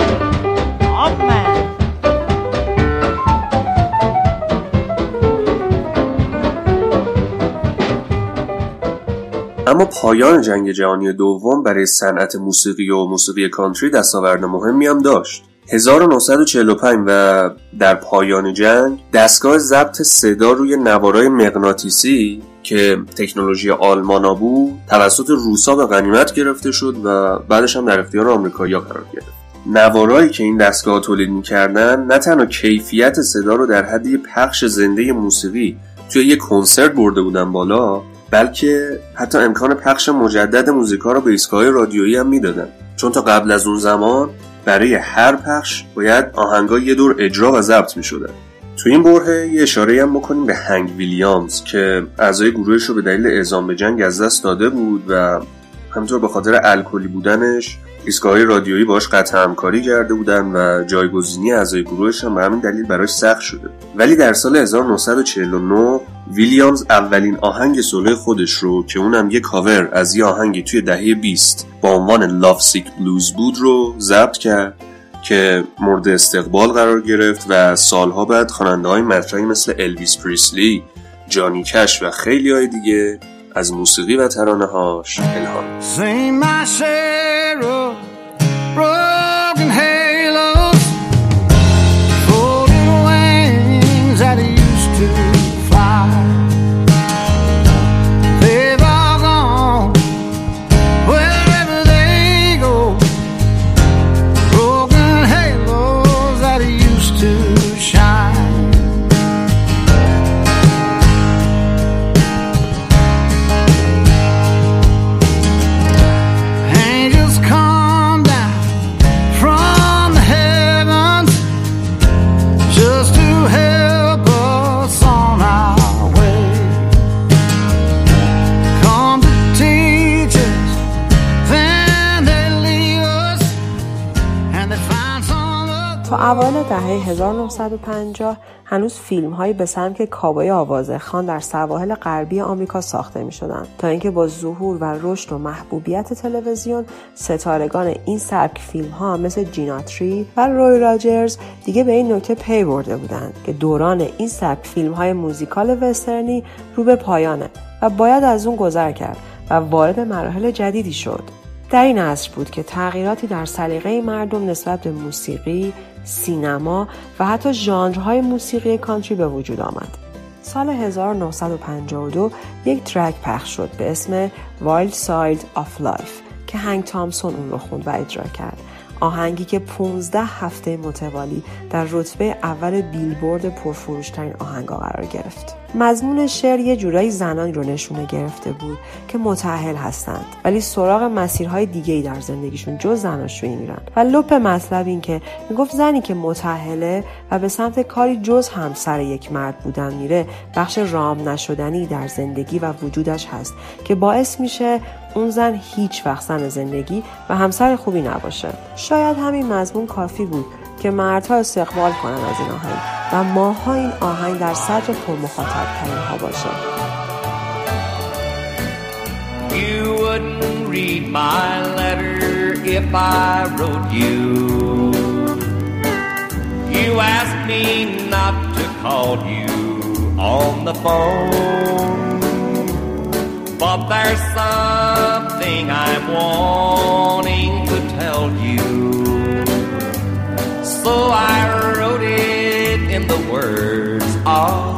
اما پایان جنگ جهانی دوم برای صنعت موسیقی و موسیقی کانتری دستاورد مهمی هم داشت. 1945 و در پایان جنگ دستگاه ضبط صدا روی نوارای مغناطیسی که تکنولوژی آلمانا بود توسط روسا به غنیمت گرفته شد و بعدش هم در اختیار آمریکایی‌ها قرار گرفت. نوارایی که این دستگاه تولید می‌کردن نه تنها کیفیت صدا رو در حد پخش زنده موسیقی توی یک کنسرت برده بودن بالا بلکه حتی امکان پخش مجدد موزیکا رو به ایستگاه رادیویی هم می‌دادن. چون تا قبل از اون زمان برای هر پخش باید آهنگا یه دور اجرا و ضبط می‌شدن. تو این برهه یه اشاره هم بکنیم به هنک ویلیامز که اعضای گروهش رو به دلیل اعزام به جنگ از دست داده بود و همینطور به خاطر الکلی بودنش ایستگاه رادیویی باش قطع همکاری کرده بودن و جایگزینی اعضای گروهش هم همین دلیل براش سخت شده. ولی در سال 1949 ویلیامز اولین آهنگ سولوی خودش رو که اونم یه کاور از یه آهنگی توی دهه 20 با عنوان Lovesick Blues بود رو ضبط کرد که مورد استقبال قرار گرفت و سالها بعد خواننده های مطرحی مثل الویس پریسلی، جانی کش و خیلی های دیگه از موسیقی و ترانه هاش الهام دهه 1950 هنوز فیلم هایی به سمت کابای آوازه خان در سواحل غربی آمریکا ساخته می شدن تا اینکه با ظهور و رشد و محبوبیت تلویزیون ستارگان این سبک فیلم ها مثل جیناتری و روی راجرز دیگه به این نکته پی برده بودند که دوران این سبک فیلم های موزیکال وسترنی رو به پایانه و باید از اون گذر کرد و وارد مراحل جدیدی شد. در این عصر بود که تغییراتی در سلیقه مردم نسبت به موسیقی، سینما و حتی ژانرهای موسیقی کانتری به وجود آمد. سال 1952 یک ترک پخش شد به اسم Wild Side of Life که هنگ تامسون اون رو خوند و اجرا کرد. آهنگی که 15 هفته متوالی در رتبه اول بیلبورد پرفروشترین آهنگا قرار گرفت. مضمون شعر یه جورایی زنانی رو نشونه گرفته بود که متحل هستند ولی سراغ مسیرهای دیگه ای در زندگیشون جز زناشویی میرن و لپ مطلب این که می‌گفت زنی که متحله و به سمت کاری جز همسر یک مرد بودن میره بخش رام نشدنی در زندگی و وجودش هست که باعث میشه اون زن هیچ وقت زن زندگی و همسر خوبی نباشه شاید همین مضمون کافی بود که مردها استقبال کنن از این آهنگ و ماها این آهنگ در صدر پرمخاطب ترین ها باشه You wouldn't read my letter if I wrote you. You asked me not to call you on the phone. But there's something I'm wanting to tell you. So I wrote it in the words of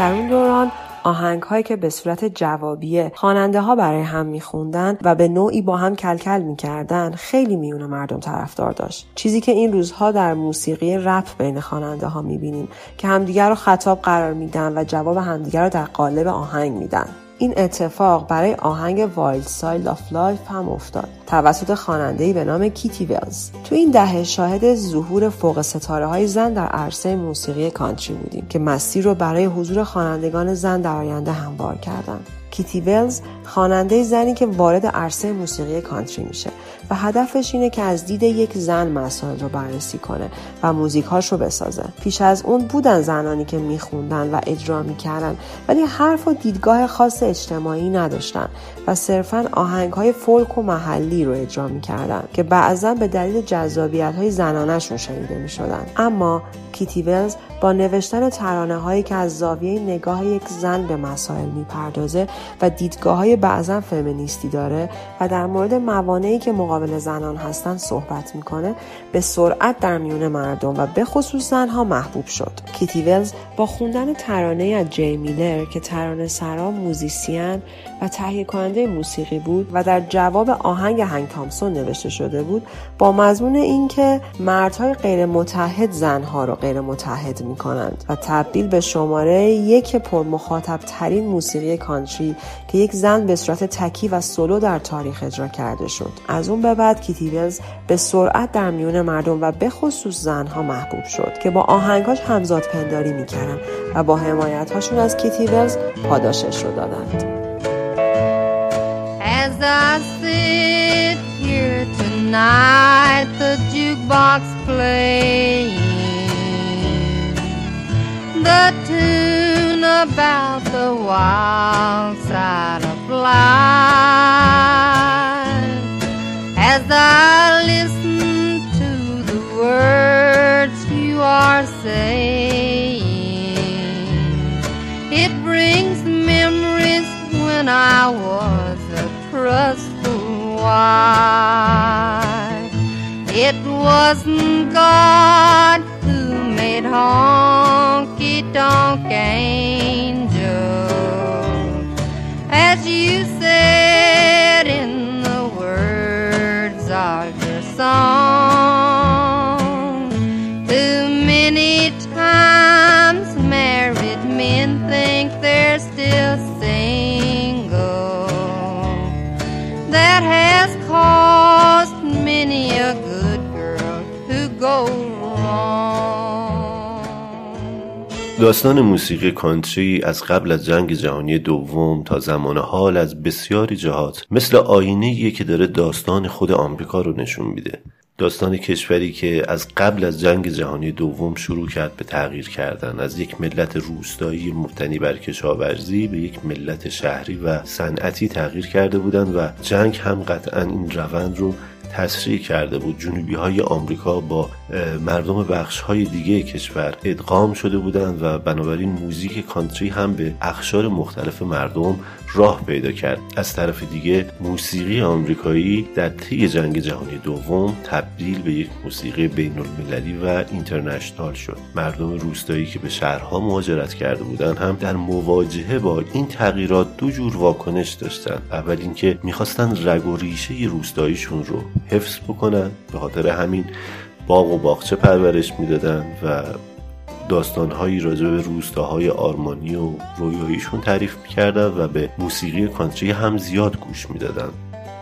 در اون دوران آهنگ هایی که به صورت جوابیه خواننده ها برای هم میخوندن و به نوعی با هم کلکل می‌کردن خیلی میون مردم طرفدار داشت. چیزی که این روزها در موسیقی رپ بین خواننده ها می‌بینیم که همدیگر رو خطاب قرار میدن و جواب همدیگر رو در قالب آهنگ میدن. این اتفاق برای آهنگ Wild Side of Life هم افتاد. توسط خواننده‌ای به نام کیتی ویلز تو این دهه شاهد ظهور فوق ستاره های زن در عرصه موسیقی کانتری بودیم که مسیر رو برای حضور خوانندگان زن در آینده هموار کردند کیتی ویلز خواننده زنی که وارد عرصه موسیقی کانتری میشه و هدفش اینه که از دید یک زن مسائل رو بررسی کنه و موزیکاش رو بسازه. پیش از اون بودن زنانی که میخوندن و اجرا می‌کردن ولی حرف و دیدگاه خاص اجتماعی نداشتن و صرفا آهنگ های فولک و محلی رو اجرا می‌کردن که بعضا به دلیل جذابیت های زنانشون شنیده می‌شدن. اما کیتی ویلز با نوشتن ترانه هایی که از زاویه نگاه یک زن به مسائل می‌پردازه و دیدگاه های بعضا فمینیستی داره و در مورد موانعی که مقابل زنان هستن صحبت می‌کنه به سرعت در میون مردم و به خصوص زنها محبوب شد. کیتی ویلز با خوندن ترانه از جی میلر که ترانه سرا موزیسین و تهیه کننده موسیقی بود و در جواب آهنگ هنک تامسون نوشته شده بود با مضمون اینکه مردهای غیر متعهد زنها را غیر متعهد می کنند و تبدیل به شماره یک پرمخاطب ترین موسیقی کانتری که یک زن به صورت تکی و سولو در تاریخ اجرا کرده شد. از اون به بعد کیتی ویلز به سرعت در میون مردم و به خصوص زنها محبوب شد که با آهنگاش همزاد پنداری می‌کردن و با حمایت هاشون از کیتی ویلز پاداشش رو دادند. I sit here tonight, the jukebox playing the tune about the wild side of life. As I listen to the words you are saying, it brings memories when I was trustful wife. It wasn't God who made honky tonk angels, as you said in the words of your song. Too many times married men think they're still that has caused many a good girl to go داستان موسیقی کانتری از قبل از جنگ جهانی دوم تا زمان حال از بسیاری جهات مثل آینه که داره داستان خود آمریکا رو نشون میده. داستان کشوری که از قبل از جنگ جهانی دوم شروع کرد به تغییر کردن. از یک ملت روستایی مبتنی بر کشاورزی به یک ملت شهری و صنعتی تغییر کرده بودند و جنگ هم قطعا این روند رو تسریع کرده بود. جنوبی های آمریکا با مردم بخش های دیگه کشور ادغام شده بودند و بنابراین موزیک کانتری هم به اخشار مختلف مردم راه پیدا کرد. از طرف دیگه موسیقی آمریکایی در طی جنگ جهانی دوم تبدیل به یک موسیقی بین المللی و اینترنشنال شد. مردم روستایی که به شهرها مهاجرت کرده بودند هم در مواجهه با این تغییرات دو جور واکنش داشتند. اول اینکه می‌خواستند رگ و ریشه روستاییشون رو حفظ بکنن. به خاطر همین باغ و باغچه پرورش می‌دادن و داستانهایی راجع به روستاهای آرمانی و رویاییشون تعریف می‌کردن و به موسیقی کانتری هم زیاد گوش می‌دادن.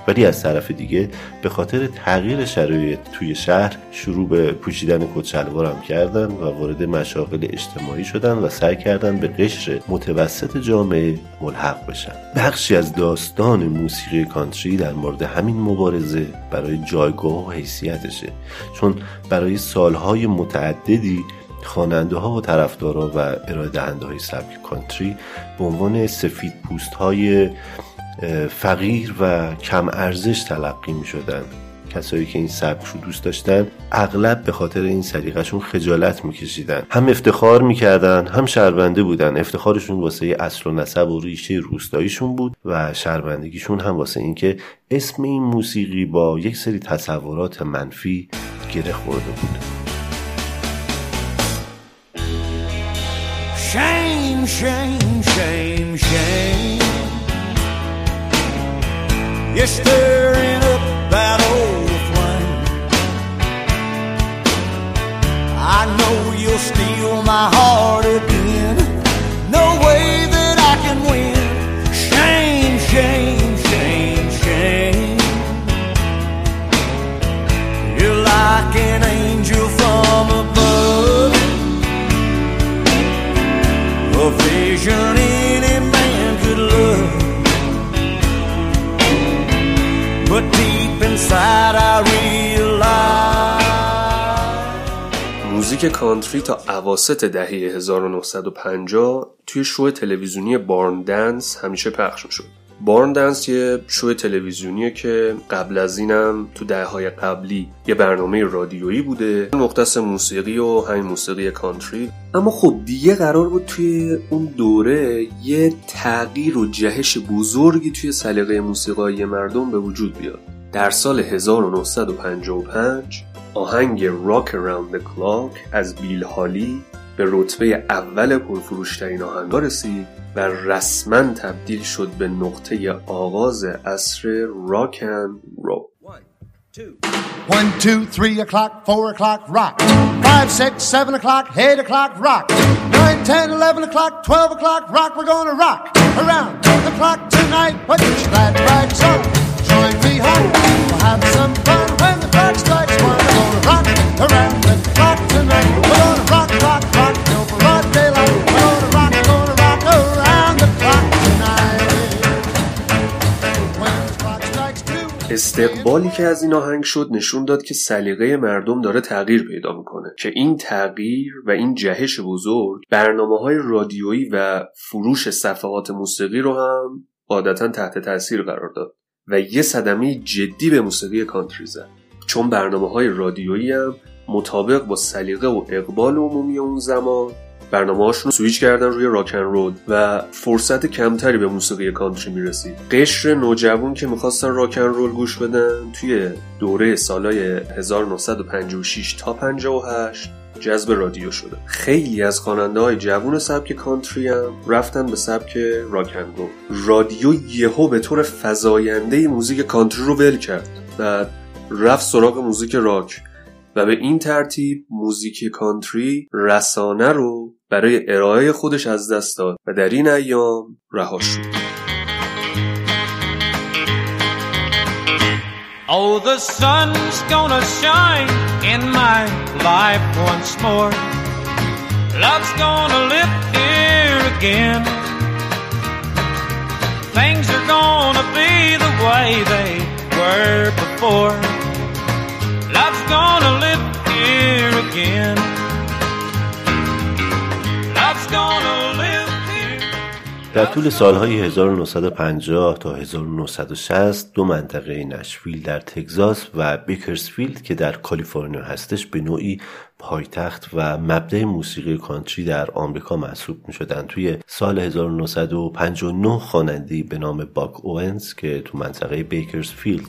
ولی از طرف دیگه به خاطر تغییر شرایط توی شهر شروع به پوشیدن کچلوار هم کردن و وارد مشاغل اجتماعی شدن و سعی کردن به قشر متوسط جامعه ملحق بشن. بخشی از داستان موسیقی کانتری در مورد همین مبارزه برای جایگاه و حیثیتشه. چون برای سالهای متعددی خواننده ها و طرفدارا و ارائه دهنده های سبک کانتری به عنوان سفید پوست های فقیر و کم ارزش تلقی می شدن کسایی که این سبک رو دوست داشتن اغلب به خاطر این سلیقهشون خجالت میکشیدن. هم افتخار می‌کردن هم شرمنده بودن. افتخارشون واسه اصل و نسب و ریشه روستاییشون بود و شرمندگیشون هم واسه اینکه اسم این موسیقی با یک سری تصورات منفی گره خورده بود. Shame, shame, shame, shame. You're stirring up that old flame. I know you'll steal my heart again. No way that I can win. Shame, shame, shame, shame. You're like an angel from above. A vision But deep inside I realize موزیک کانتری تا اواسط دهه 1950 توی شو تلویزیونی بارن دنس همیشه پخش می‌شد. بارن دنس یه شو تلویزیونیه که قبل از اینم تو دهه های قبلی یه برنامه رادیویی بوده. مختص موسیقی و همین موسیقی کانتری. اما خب دیگه قرار بود توی اون دوره یه تغییر و جهش بزرگی توی سلیقه موسیقایی مردم به وجود بیاد. در سال 1955 آهنگ راک Around the Clock از بیل هالی به رتبه اول پرفروشترین آهنگا رسید و رسما تبدیل شد به نقطه آغاز عصر راک اند رول One, two, three o'clock, four o'clock, rock. Five, six, seven o'clock, eight o'clock, rock. Nine, ten, eleven o'clock, twelve o'clock, rock. We're gonna rock around the clock tonight. Put your glad rags on. Join me home. We'll have some fun when the clock strikes استقبالی که از این آهنگ شد نشون داد که سلیقه مردم داره تغییر پیدا می‌کنه که این تغییر و این جهش بزرگ برنامه های رادیویی و فروش صفحات موسیقی رو هم عادتا تحت تاثیر قرار داد و یه صدمه جدی به موسیقی کانتری زد. چون برنامه های رادیویی هم مطابق با سلیقه و اقبال عمومی اون زمان برنامه هاشون سویچ کردن روی راکن رول و فرصت کمتری به موسیقی کانتری می‌رسید. قشر نوجوان که می‌خواستن راکن رول گوش بدن توی دوره سالای 1956 تا 58 جذب رادیو شده. خیلی از خواننده های جوون سبک کانتری هم رفتن به سبک رول رادیو یهو به طور فزاینده موزیک کانتری رو ول کرد و رفت سراغ موزیک راک و به این ترتیب موزیک کانتری رسانه رو برای ارائه خودش از دست داد و در این ایام رها شد Oh, the sun's gonna shine in my life once more. Love's gonna live here again. Things are gonna be the way they were before. Love's gonna live here again. در طول سالهای 1950 تا 1960 دو منطقه نشویل در تگزاس و بیکرسفیلد که در کالیفرنیا هستش به نوعی پایتخت و مبدع موسیقی کانتری در آمریکا محسوب می شدن. توی سال 1959 خواننده‌ای به نام باک اوونز که تو منطقه بیکرسفیلد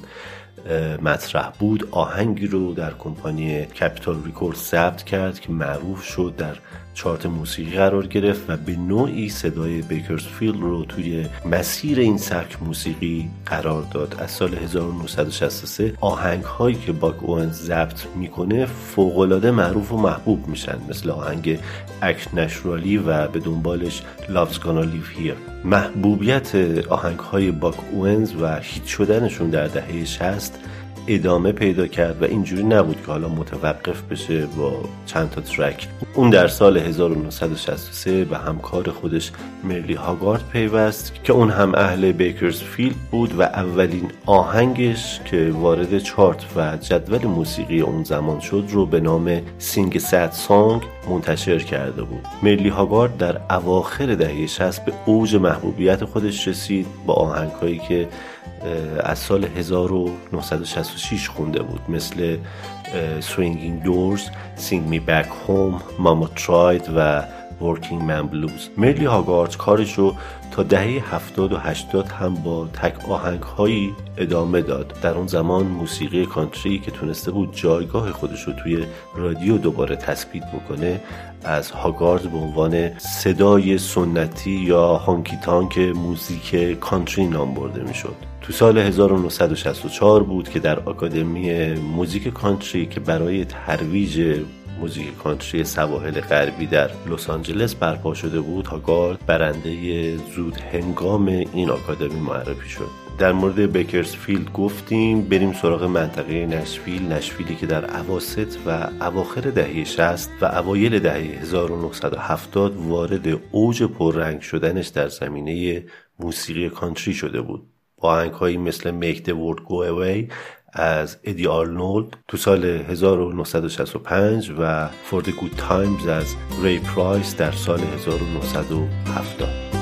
مطرح بود آهنگی رو در کمپانی Capitol Record ثبت کرد که معروف شد در چارت موسیقی قرار گرفت و به نوعی صدای بیکرسفیلد رو توی مسیر این سبک موسیقی قرار داد. از سال 1963 آهنگ هایی که باک اونز ضبط می‌کنه فوقالعاده معروف و محبوب میشن مثل آهنگ Act Naturally و به دنبالش Gonna Live Here. محبوبیت آهنگ های باک اونز و hit شدنشون در دهه 60 ادامه پیدا کرد و اینجوری نبود که حالا متوقف بشه با چند تا track. اون در سال 1963 به همکار خودش مرلی هاگارد پیوست که اون هم اهل بیکرزفیلد بود و اولین آهنگش که وارد چارت و جدول موسیقی اون زمان شد رو به نام Sing Sad Song منتشر کرده بود. مرلی هاگارد در اواخر دهه 60 به اوج محبوبیت خودش رسید با آهنگهایی که از سال 1966 خونده بود. مثل Swinging Doors, Sing Me Back Home, Mama Tried و Working Man Blues. مرلی هاگارد کارش رو تا دهه 70 و 80 هم با تک آهنگ هایی ادامه داد. در اون زمان موسیقی کانتری که تونسته بود جایگاه خودش رو توی رادیو دوباره تثبیت بکنه از هاگارد به عنوان صدای سنتی یا honky tonk موزیک کانتری نام برده می‌شد. تو سال 1964 بود که در آکادمی موزیک کانتری که برای ترویج موزیک کانتری سواحل غربی در لس آنجلس برپا شده بود هاگارد برنده زود هنگام این آکادمی معرفی شد. در مورد بیکرزفیلد گفتیم بریم سراغ منطقه نشویل نشویلی که در اواسط و اواخر دهه 60 و اوایل دهه 1970 وارد اوج پررنگ شدنش در زمینه موسیقی کانتری شده بود. با آهنگهایی مثل Make the World Go Away از ادی آرنولد تو سال 1965 و For the Good Times از ری پرایس در سال 1970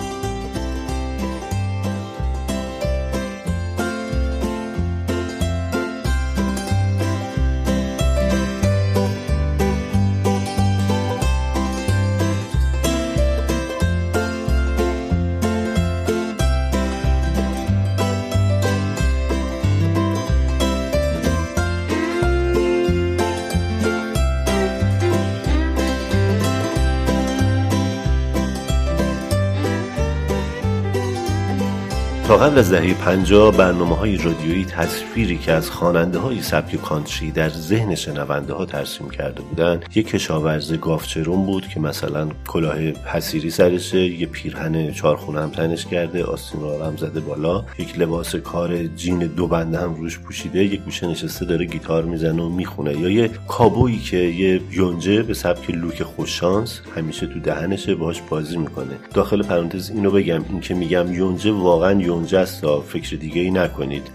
تا قبل از دهه 50 برنامه های رادیویی تصویری که از خواننده های سبک کانتری در ذهن شنونده ها ترسیم کرده بودند یک کشاورز گافچرون بود که مثلا کلاه حسیری سرشه یه پیرهن چارخونه هم تنش کرده آستین رو هم زده بالا یک لباس کار جین دو بنده هم روش پوشیده یک گوشه نشسته داره گیتار می‌زنه و می‌خونه. یا یه کابویی که یه یونجه به سبک لوک خوششانس همیشه تو دهنشه باش بازی می‌کنه. داخل پرانتز اینو بگم این که میگم یونجه واقعا یونجه است تا فکر دیگه ای نکنید.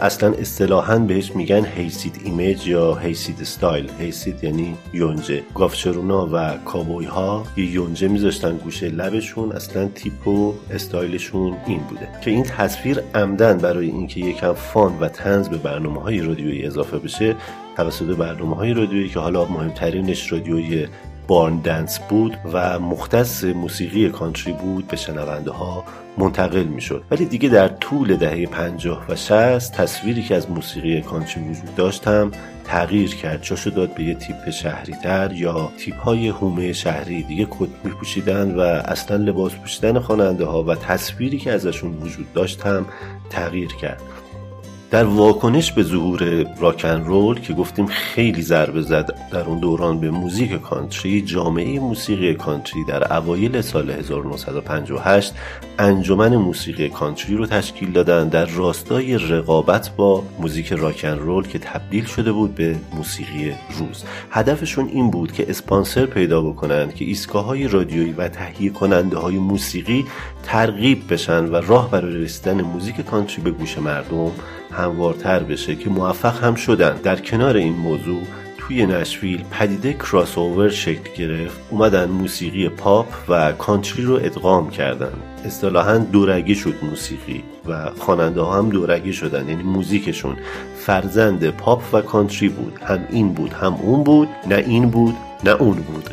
اصلا اصطلاحا بهش میگن hayseed image یا hayseed style hayseed یعنی یونجه. گاوچرونا و کابوی ها یه یونجه میذاشتن گوشه لبشون. اصلا تیپ و استایلشون این بوده. که این تصویر عمداً برای اینکه یکم fun و طنز به برنامه های رادیویی اضافه بشه توسط برنامه های رادیویی که حالا مهمترینش رادیویی Barn Dance بود و مختص موسیقی کانتری بود به شنونده ها منتقل می شد ولی دیگه در طول دهه 50 و 60 تصویری که از موسیقی کانتری وجود داشت هم تغییر کرد. جاشو داد به یه تیپ شهری تر یا تیپ های هومه شهری دیگه کت می پوشیدن و اصلا لباس پوشیدن خواننده ها و تصویری که ازشون وجود داشت تغییر کرد. در واکنش به ظهور راکن رول که گفتیم خیلی ضربه زد در اون دوران به موزیک کانتری جامعه موسیقی کانتری در اوایل سال 1958 انجمن موسیقی کانتری رو تشکیل دادن در راستای رقابت با موزیک راکن رول که تبدیل شده بود به موسیقی روز. هدفشون این بود که اسپانسر پیدا بکنند که ایستگاه های رادیویی و تهیه کننده های موسیقی ترغیب بشن و راه برای رسیدن موزیک کانتری به گوش مردم هموارتر بشه که موفق هم شدن. در کنار این موضوع توی نشویل پدیده کراس اوور شکل گرفت. اومدن موسیقی پاپ و کانتری رو ادغام کردن. اصطلاحا دورگی شد موسیقی و خواننده ها هم دورگی شدن. یعنی موزیکشون فرزند پاپ و کانتری بود. هم این بود هم اون بود. نه این بود نه اون بود.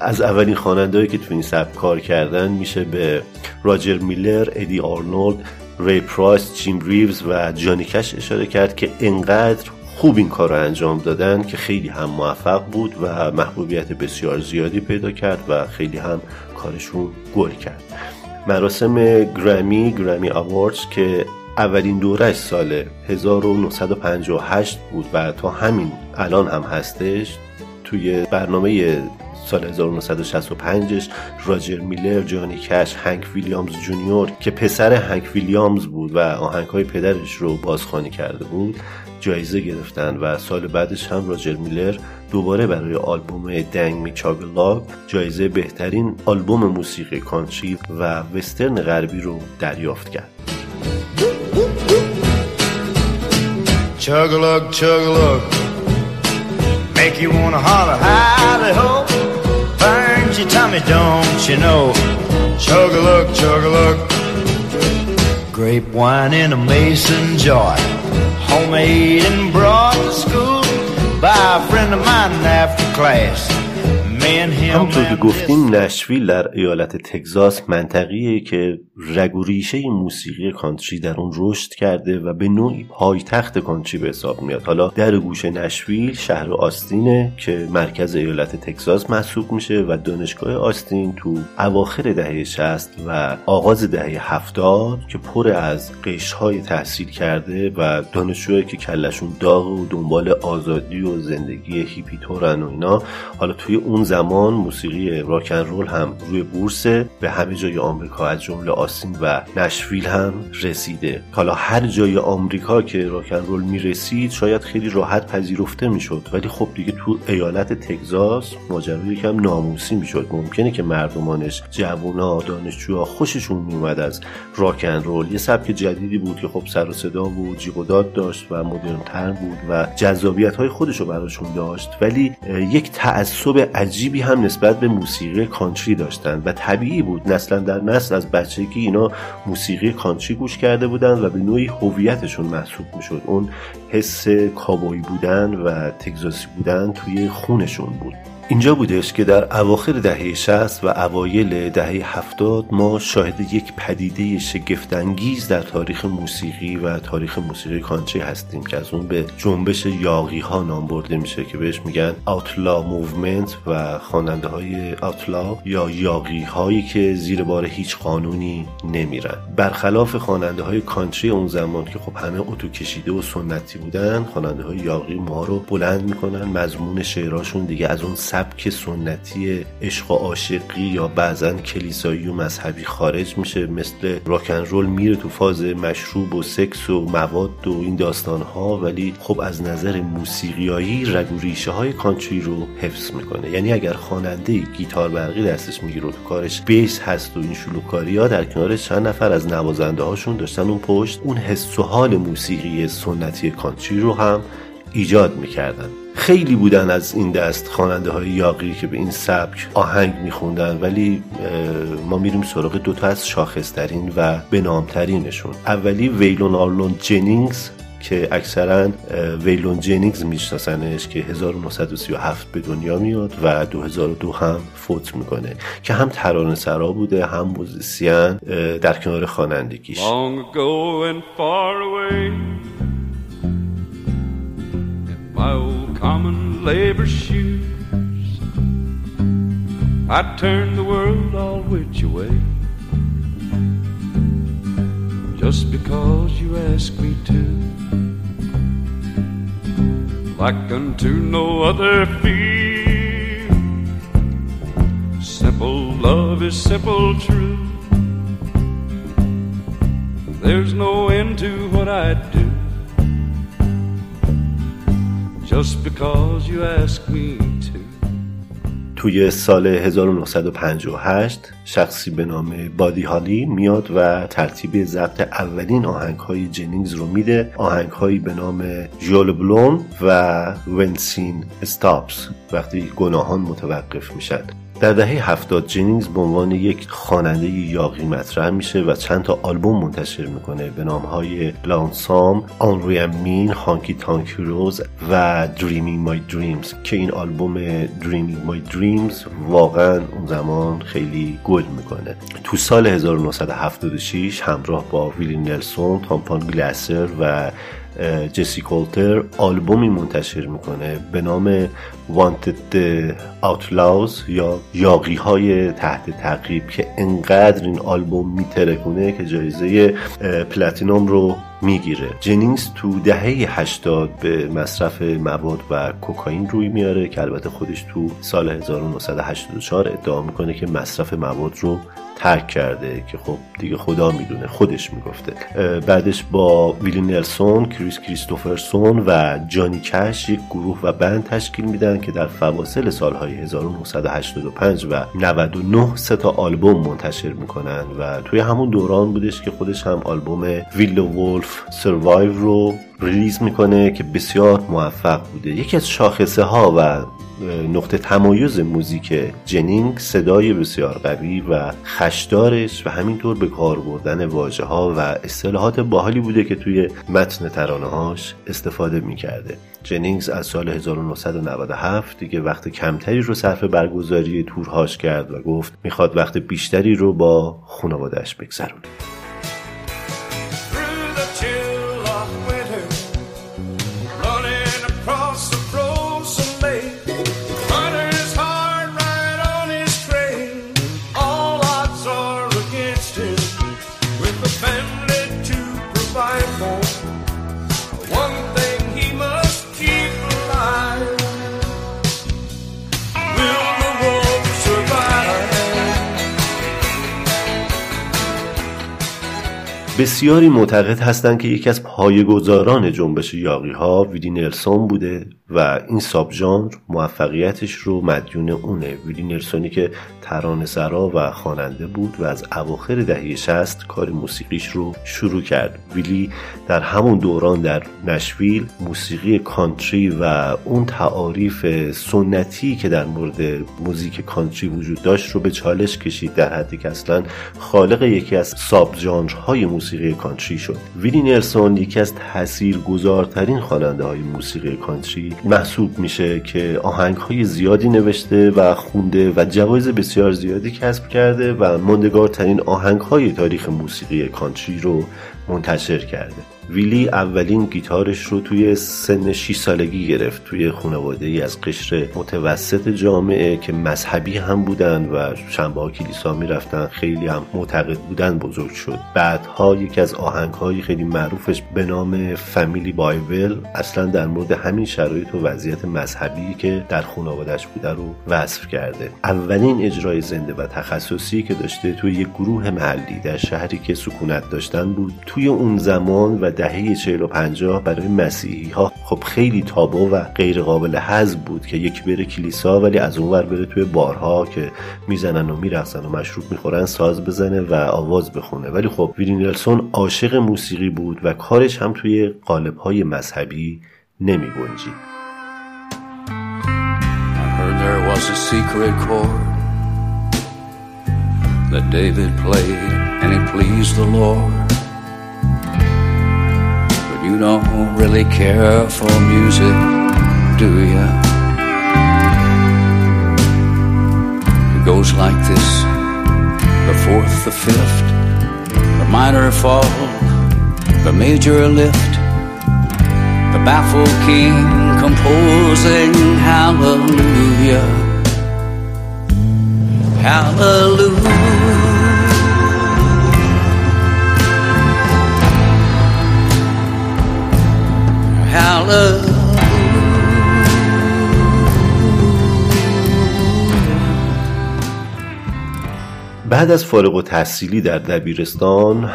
از اولین خوانندهایی که تو این سبک کار کردن میشه به راجر میلر، ادی آرنولد، ری پرایس، جیم ریوز و جانی کش اشاره کرد که انقدر خوب این کار رو انجام دادن که خیلی هم موفق بود و محبوبیت بسیار زیادی پیدا کرد و خیلی هم کارشون گل کرد. مراسم گرمی گرمی آواردز که اولین دورش سال 1958 بود و تا همین الان هم هستش توی برنامه سال 1965 راجر میلر، جانی کش، هنک ویلیامز جونیور که پسر هنک ویلیامز بود و آهنگ های پدرش رو بازخوانی کرده بود جایزه گرفتن و سال بعدش هم راجر میلر دوباره برای آلبوم دنگ می چاگلاگ جایزه بهترین آلبوم موسیقی کانتری و وسترن غربی رو دریافت کرد. Chug-a-lug, chug-a-lug Make you wanna holler howdy Burns your tummy, don't you know? Chug-a-lug, chug-a-lug Grape wine in a mason jar. Homemade and brought to school By a friend of mine after class همونطور که گفتیم نشویل در ایالت تگزاس منطقیه که رگ و ریشه موسیقی کانتری در اون رشد کرده و به نوعی پایتخت کانتری به حساب میاد. حالا در گوشه نشویل شهر آستینه که مرکز ایالت تگزاس محسوب میشه و دانشگاه آستین تو اواخر دهه 60 و آغاز دهه 70 که پر از قشرهای تحصیل کرده و دانشجوهایی که کلشون داغ و دنبال آزادی و زندگی هیپی تورن و اینا حالا توی اون زمان موسیقی راکن رول هم روی بورس به همه جای آمریکا از جمله آستین و نشویل هم رسیده. حالا هر جای آمریکا که راکن رول می‌رسید شاید خیلی راحت پذیرفته می‌شد. ولی خب دیگه تو ایالت تگزاس ماجرا یکم ناموسی می‌شد. ممکنه که مردمانش جوونا دانشجوها خوششون میومد از راکن رول یه سبک جدیدی بود که خب سر و صدا و جیغ و داد داشت و مدرنتر بود و جذابیت های خودش رو براشون داشت. ولی یک تعصب عجیبی هم نسبت به موسیقی کانتری داشتن و طبیعی بود. نسلا در نسل از بچگی اینا موسیقی کانتری گوش کرده بودن و به نوعی هویتشون محسوب می‌شد. اون حس کابوی بودن و تگزاسی بودن توی خونشون بود. اینجا بودش که در اواخر دهه 60 و اوایل دهه 70 ما شاهد یک پدیده شگفتانگیز در تاریخ موسیقی و تاریخ موسیقی کانتری هستیم که از اون به جنبش یاغی ها نام برده میشه که بهش میگن Outlaw Movement و خواننده های Outlaw یا یاغی هایی که زیر بار هیچ قانونی نمیرن. برخلاف خواننده های کانتری اون زمان که خب همه اتو کشیده و سنتی بودن خواننده های یاقی ما رو بلند می‌کنن مضمون شعراشون دیگه از اون سبک سنتی عشق و عاشقی یا بعضا کلیسایی و مذهبی خارج میشه مثل راکن رول میره تو فاز مشروب و سکس و مواد و این داستان ها ولی خب از نظر موسیقیایی رگ و ریشه های کانتری رو حفظ می‌کنه. یعنی اگر خواننده گیتار برقی دستش می‌گیره تو کارش بیس هست و این شلوکاری ها در کنار چند نفر از نوازنده هاشون داشتن اون پشت اون حس و حال موسیقی سنتی کانتری رو هم ایجاد می‌کردن. خیلی بودن از این دست خواننده های یاقی که به این سبک آهنگ میخوندن ولی ما میریم سراغ دوتا از شاخصترین و بنامترینشون اولی ویلون آرلون جنینگز که اکثرا ویلون جنینگز میشناسنش که 1937 به دنیا میاد و 2002 هم فوت می‌کنه که هم ترانه سرا بوده هم موزیسین در کنار خوانندگیش. Long common labor shoes. I'd turn the world all which way just because you ask me to. Like unto no other field, simple love is simple truth. There's no end to what I do. Just because you ask me to. توی سال 1958 شخصی به نام بادی هالی میاد و ترتیب ضبط اولین آهنگ های جنینگز رو میده. آهنگ هایی به نام جول بلون و ونسین استاپس. وقتی گناهان متوقف میشن. در دهه هفتاد جنینگز به عنوان یک خواننده یاقی مطرح میشه و چند تا آلبوم منتشر می‌کنه به نام های لانسام، آنری مین، هانکی تانکی روز و دریمینگ مای دریمز که این آلبوم دریمینگ مای دریمز واقعا اون زمان خیلی گل می‌کنه. تو سال 1976 همراه با ویلی نلسون، تامپان گلاسر و جسی کولتر آلبومی منتشر می‌کنه به نام Wanted Outlaws یا یاقی های تحت تعقیب که انقدر این آلبوم میترکونه که جایزه پلاتینوم رو می‌گیره. جنینگز تو دهه 80 به مصرف مواد و کوکائین روی میاره که البته خودش تو سال 1984 ادعا می‌کنه که مصرف مواد رو ترک کرده که خب دیگه خدا می‌دونه خودش می‌گفته. بعدش با ویلی نلسون کریس کریستوفرسون و جانی کش یک گروه و band تشکیل میدن که در فواصل سالهای 1985 و 99 سه تا آلبوم منتشر می‌کنن و توی همون دوران بودش که خودش هم آلبوم Will Wolf Survive رو ریلیز می‌کنه که بسیار موفق بوده. یکی از شاخصه ها و نقطه تمایز موزیک جنینگ صدای بسیار قوی و خشدارش و همینطور به کار بردن واجه ها و اصطلاحات باحالی بوده که توی متن ترانه هاش استفاده می‌کرده. جنینگز از سال 1997 دیگه وقت کمتری رو صرف برگزاری تورهاش کرد و گفت می‌خواد وقت بیشتری رو با خانوادهش بگذرونه. بسیاری معتقد هستند که یکی از پایه‌گذاران جنبش یاقی ها ویدی نلسون بوده و این ساب ژانر موفقیتش رو مدیون اونه. ویلی نلسونی که ترانه سرا و خواننده بود و از اواخر دهه 60 کار موسیقیش رو شروع کرد. ویلی در همون دوران در نشویل موسیقی کانتری و اون تعاریف سنتی که در مورد موزیک کانتری وجود داشت رو به چالش کشید در حدی که اصلا خالق یکی از ساب ژانرهای موسیقی کانتری شد. ویلی نلسون یکی از تاثیرگذارترین خواننده های موسیقی کانتری محسوب میشه که آهنگ های زیادی نوشته و خونده و جوایز بسیار زیادی کسب کرده و ماندگارترین آهنگ های تاریخ موسیقی کانتری رو منتشر کرده. ویلی اولین گیتارش رو توی سن 6 سالگی گرفت توی خانواده ای از قشر متوسط جامعه که مذهبی هم بودن و شنبه ها کلیسا می‌رفتن خیلی هم معتقد بودن بزرگ شد. بعدها یکی از آهنگ های خیلی معروفش به نام فامیلی بایبل اصلا در مورد همین شرایط و وضعیت مذهبی که در خانوادهش بوده رو وصف کرده. اولین اجرای زنده و تخصصی که داشته توی یک گروه محلی در شهری که سکونت داشتن بود توی اون زمان و دهه 40 و 50 برای مسیحی ها خب خیلی تابو و غیر قابل حذف بود که یکی بره کلیسا ولی از اونور بره توی بارها که می‌زنن و میرقصن و مشروب می‌خورن ساز بزنه و آواز بخونه. ولی خب ویلی نلسون عاشق موسیقی بود و کارش هم توی قالب های مذهبی نمی گنجید there was a secret that David played and it pleased the Lord. You don't really care for music, do ya? It goes like this the fourth, the fifth, the minor fall, the major lift, the baffled king composing hallelujah. Hallelujah. بعد از فارغ و تحصیلی در دبیرستان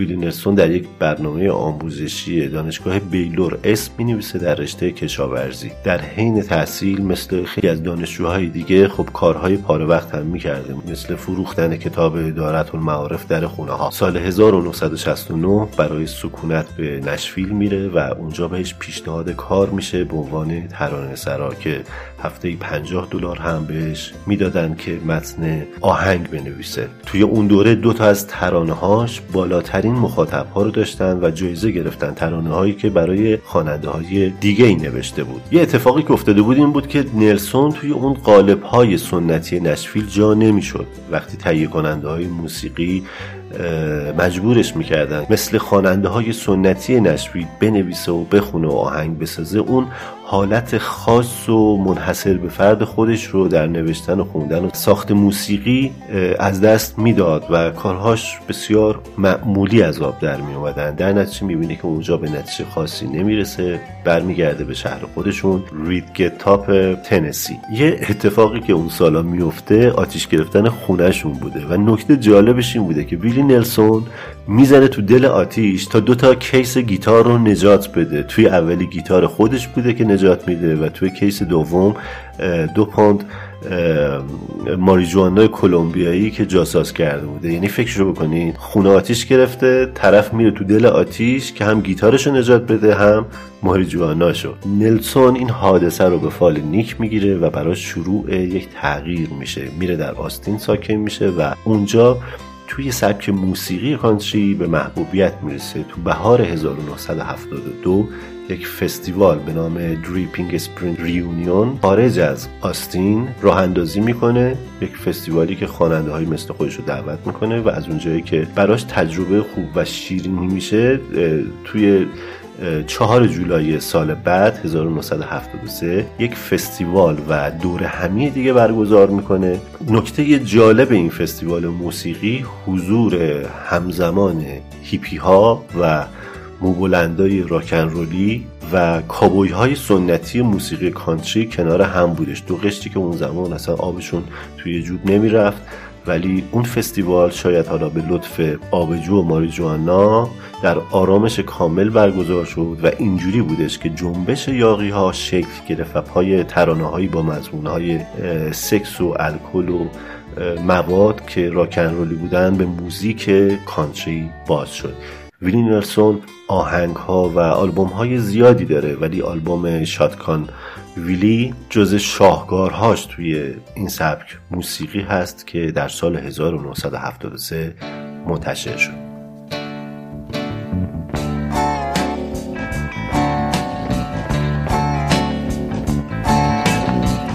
ویلی نلسون در یک برنامه آموزشی دانشگاه بیلور اسم می نویسه در رشته کشاورزی. در حین تحصیل مثل خیلی از دانشجوهای دیگه خب کارهای پاره وقت هم می‌کرده. مثل فروختن کتاب دارت المعارف در خونه ها سال 1969 برای سکونت به نشفیل میره و اونجا بهش پیشنهاد کار میشه به عنوان ترانه سرا که هفته 50 دلار هم بهش می‌دادن که متن آهنگ بنویسه. توی اون دوره دو تا از ترانه هاش بالاترین مخاطب ها رو داشتن و جایزه گرفتن. ترانه هایی که برای خواننده های دیگه ای نوشته بود. یه اتفاقی که افتاده بود این بود که نلسون توی اون قالب های سنتی نشفیل جا نمی‌شد. وقتی تهیه کننده های موسیقی مجبورش می‌کردن مثل خواننده های سنتی نشوید بنویسه و بخونه و آهنگ بسازه اون حالت خاص و منحصر به فرد خودش رو در نوشتن و خوندن و ساخت موسیقی از دست می‌داد و کارهاش بسیار معمولی از آب در می اومدن در نتیجه می‌بینه که اونجا به نتیجه خاصی نمی‌رسه. برمیگرده به شهر خودشون ریدج تاپ تنسی. یه اتفاقی که اون سالا میفته آتیش گرفتن خونهشون بوده و نکته جالبش این بوده که ویلی نلسون می‌زنه تو دل آتیش تا دو تا case گیتار رو نجات بده. توی اولی گیتار خودش بوده که نجات میده و توی case دوم دو پوند ماریجوانا کلمبیایی که جاساز کرده بوده. یعنی فکرشو بکنید خونه آتیش گرفته طرف میره تو دل آتیش که هم گیتارش رو نجات بده هم ماریجواناشو. نلسون این حادثه رو به فال نیک می‌گیره و براش شروع یک تغییر میشه. میره در آستین ساکن میشه و اونجا توی سبک موسیقی کانتری به محبوبیت می‌رسه. تو بهار 1972 یک فستیوال به نام Dripping Spring Reunion خارج از آستین راه اندازی می‌کنه. یک فستیوالی که خواننده های مثل خودش رو دعوت می‌کنه و از اونجایی که براش تجربه خوب و شیرینی میشه توی چهار جولای سال بعد 1973 یک فستیوال و دور همی دیگه برگزار می‌کنه. نکته جالب این فستیوال موسیقی حضور همزمان هیپی ها و موبلندای راکن رولی و کابوی های سنتی موسیقی کانتری کنار هم بودش. دو قشتی که اون زمان اصلا آبشون توی جوب نمی‌رفت ولی اون فستیوال شاید حالا به لطف آبجو و ماری جوانا در آرامش کامل برگزار شد و اینجوری بودش که جنبش یاقی ها شکل گرفت و پای ترانه هایی با مضمون های سکس و الکل و مواد که راکن رولی بودن به موزیک کانتری باز شد. ویلی نلسون آهنگ ها و آلبوم های زیادی داره ولی آلبوم شاتکان ویلی جز شاهکارهاش توی این سبک موسیقی هست که در سال 1973 منتشر شد.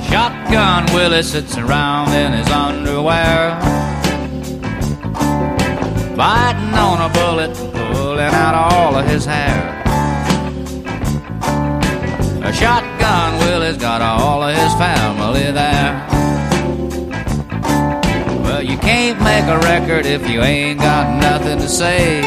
Shotgun Willie sits around in his underwear Biting on a bullet, pulling out all of his hair A shotgun Willie's got all of his family there. Well, you can't make a record if you ain't got nothing to say.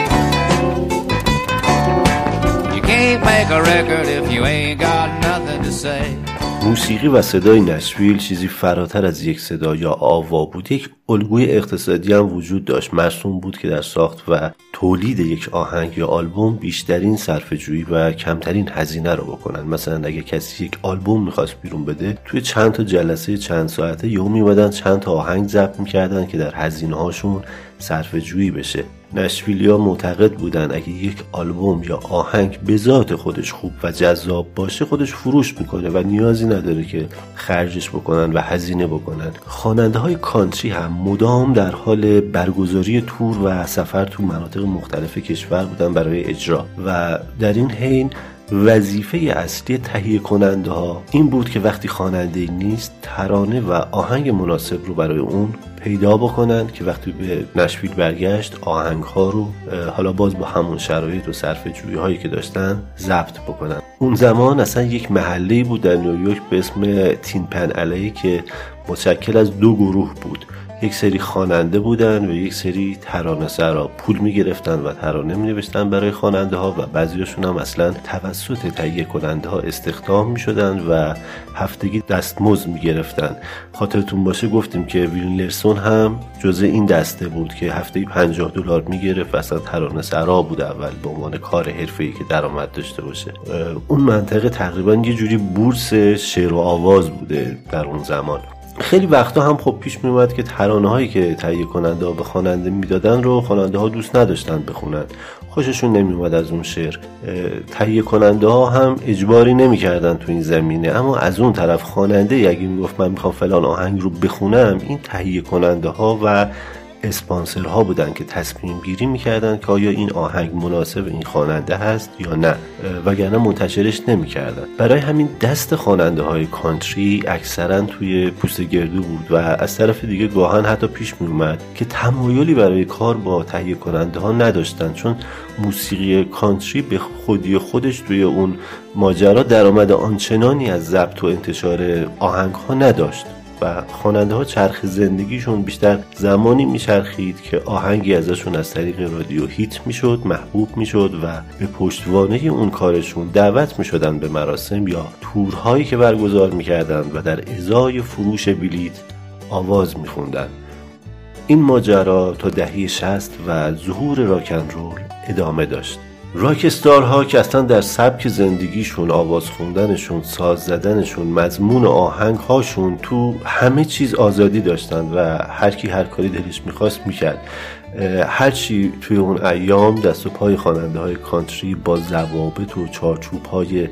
You can't make a record if you ain't got nothing to say. موسیقی و صدای نشویل چیزی فراتر از یک صدا یا آوا بود یک الگوی اقتصادی هم وجود داشت. مرسوم بود که در ساخت و تولید یک آهنگ یا آلبوم بیشترین صرفه‌جویی و کمترین هزینه رو بکنن. مثلا اگه کسی یک آلبوم می‌خواست بیرون بده توی چند تا جلسه چند ساعته یهو میمدن چند تا آهنگ ضبط می‌کردن که در هزینه هاشون صرفه‌جویی بشه. نشویلیا معتقد بودن اگه یک آلبوم یا آهنگ به ذات خودش خوب و جذاب باشه خودش فروش می‌کنه و نیازی نداره که خرجش بکنن و هزینه بکنن. خواننده های کانتری هم مدام در حال برگزاری تور و سفر تو مناطق مختلف کشور بودن برای اجرا. و در این حین وظیفه اصلی تهیه کننده ها این بود که وقتی خواننده نیست ترانه و آهنگ مناسب رو برای اون پیدا بکنن که وقتی به نشویل برگشت آهنگ ها رو حالا باز با همون شرایط و صرف جویی هایی که داشتن ضبط بکنن اون زمان اصلا یک محله بود در نیویورک به اسم تین پن علیه که متشکل از دو گروه بود. یک سری خواننده بودن و یک سری ترانه سرا پول می‌گرفتن و ترانه می نوشتن برای خواننده ها و بعضیاشون هم اصلا توسط تهیه کننده ها استخدام می شدن و هفتگی دستمزد می گرفتن خاطرتون باشه گفتیم که ویلنرسون هم جزء این دسته بود که هفته 50 دلار می گرفت و اصلا ترانه سرا بود اول به عنوان کار حرفه‌ای که درآمد داشته باشه. اون منطقه تقریبا یه جوری بورس شعر و آواز بوده در اون زمان. خیلی وقتا هم خب پیش می که ترانه هایی که تهیه کننده ها به خواننده می‌دادن رو خواننده ها دوست نداشتن بخونن. خوششون نمی اومد از اون شعر. تهیه کننده ها هم اجباری نمی‌کردن تو این زمینه. اما از اون طرف خواننده اگه می‌گفت من می‌خوام فلان آهنگ رو بخونم این تهیه کننده ها و اسپانسرها بودن که تصمیم گیری می‌کردن که آیا این آهنگ مناسب این خواننده هست یا نه وگرنه منتشرش نمی‌کردن. برای همین دست خواننده های کانتری اکثرا توی پوست گردو بود و از طرف دیگه گاهن حتی پیش میومد که تمایلی برای کار با تهیه کننده ها نداشتن چون موسیقی کانتری به خودی خودش توی اون ماجرا درآمد آنچنانی از ضبط و انتشار آهنگ ها نداشت. و خواننده ها چرخ زندگیشون بیشتر زمانی میچرخید که آهنگی ازشون از طریق رادیو هیت می‌شد محبوب می‌شد و به پشتوانه اون کارشون دعوت می‌شدن به مراسم یا تورهایی که برگزار می‌کردن و در ازای فروش بلیت آواز میخوندن. این ماجرا تا دهه 60 و ظهور راکن رول ادامه داشت. راکستارها که اصلا در سبک زندگیشون آواز خوندنشون ساز زدنشون مضمون آهنگ هاشون تو همه چیز آزادی داشتن و هر کی هر کاری دلش می‌خواست می‌کرد. هرچی توی اون ایام دست و پای خواننده های کانتری با ضوابط و چارچوب های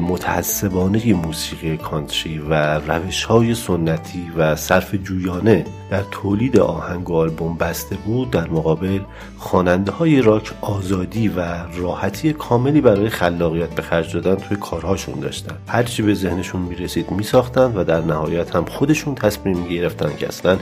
متعصبانه موسیقی کانتری و روش های سنتی و صرف جویانه در تولید آهنگ و آلبوم بسته بود در مقابل خواننده های راک آزادی و راحتی کاملی برای خلاقیت به خرج دادن توی کارهاشون داشتن. هرچی به ذهنشون می‌رسید میساختن و در نهایت هم خودشون تصمیم گرفتن که اصلا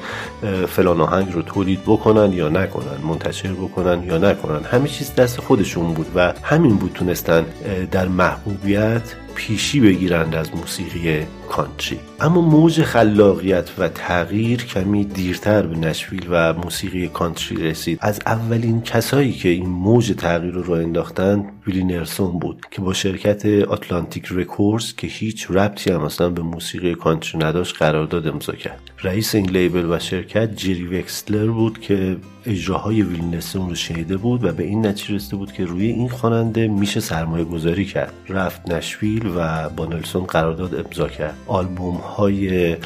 فلان آهنگ رو تولید بکنن یا نکنن منتشر بکنن یا نکنن. همه چیز دست خودشون بود و همین بود تونستن در محبوبیت پیشی بگیرند از موسیقی کانتری. اما موج خلاقیت و تغییر کمی دیرتر به نشویل و موسیقی کانتری رسید. از اولین کسایی که این موج تغییر رو انداختن ویلی نلسون بود که با شرکت Atlantic Records که هیچ ربطی هم اصلا به موسیقی کانتری نداشت قرارداد امضا کرد. رئیس این label و شرکت جری وکسلر بود که اجراهای ویلی نلسون رو شنیده بود و به این نتیجه رسیده بود که روی این خواننده میشه سرمایه گذاری کرد. رفت نشویل و با نلسون قرارداد امضا کرد. آلبوم های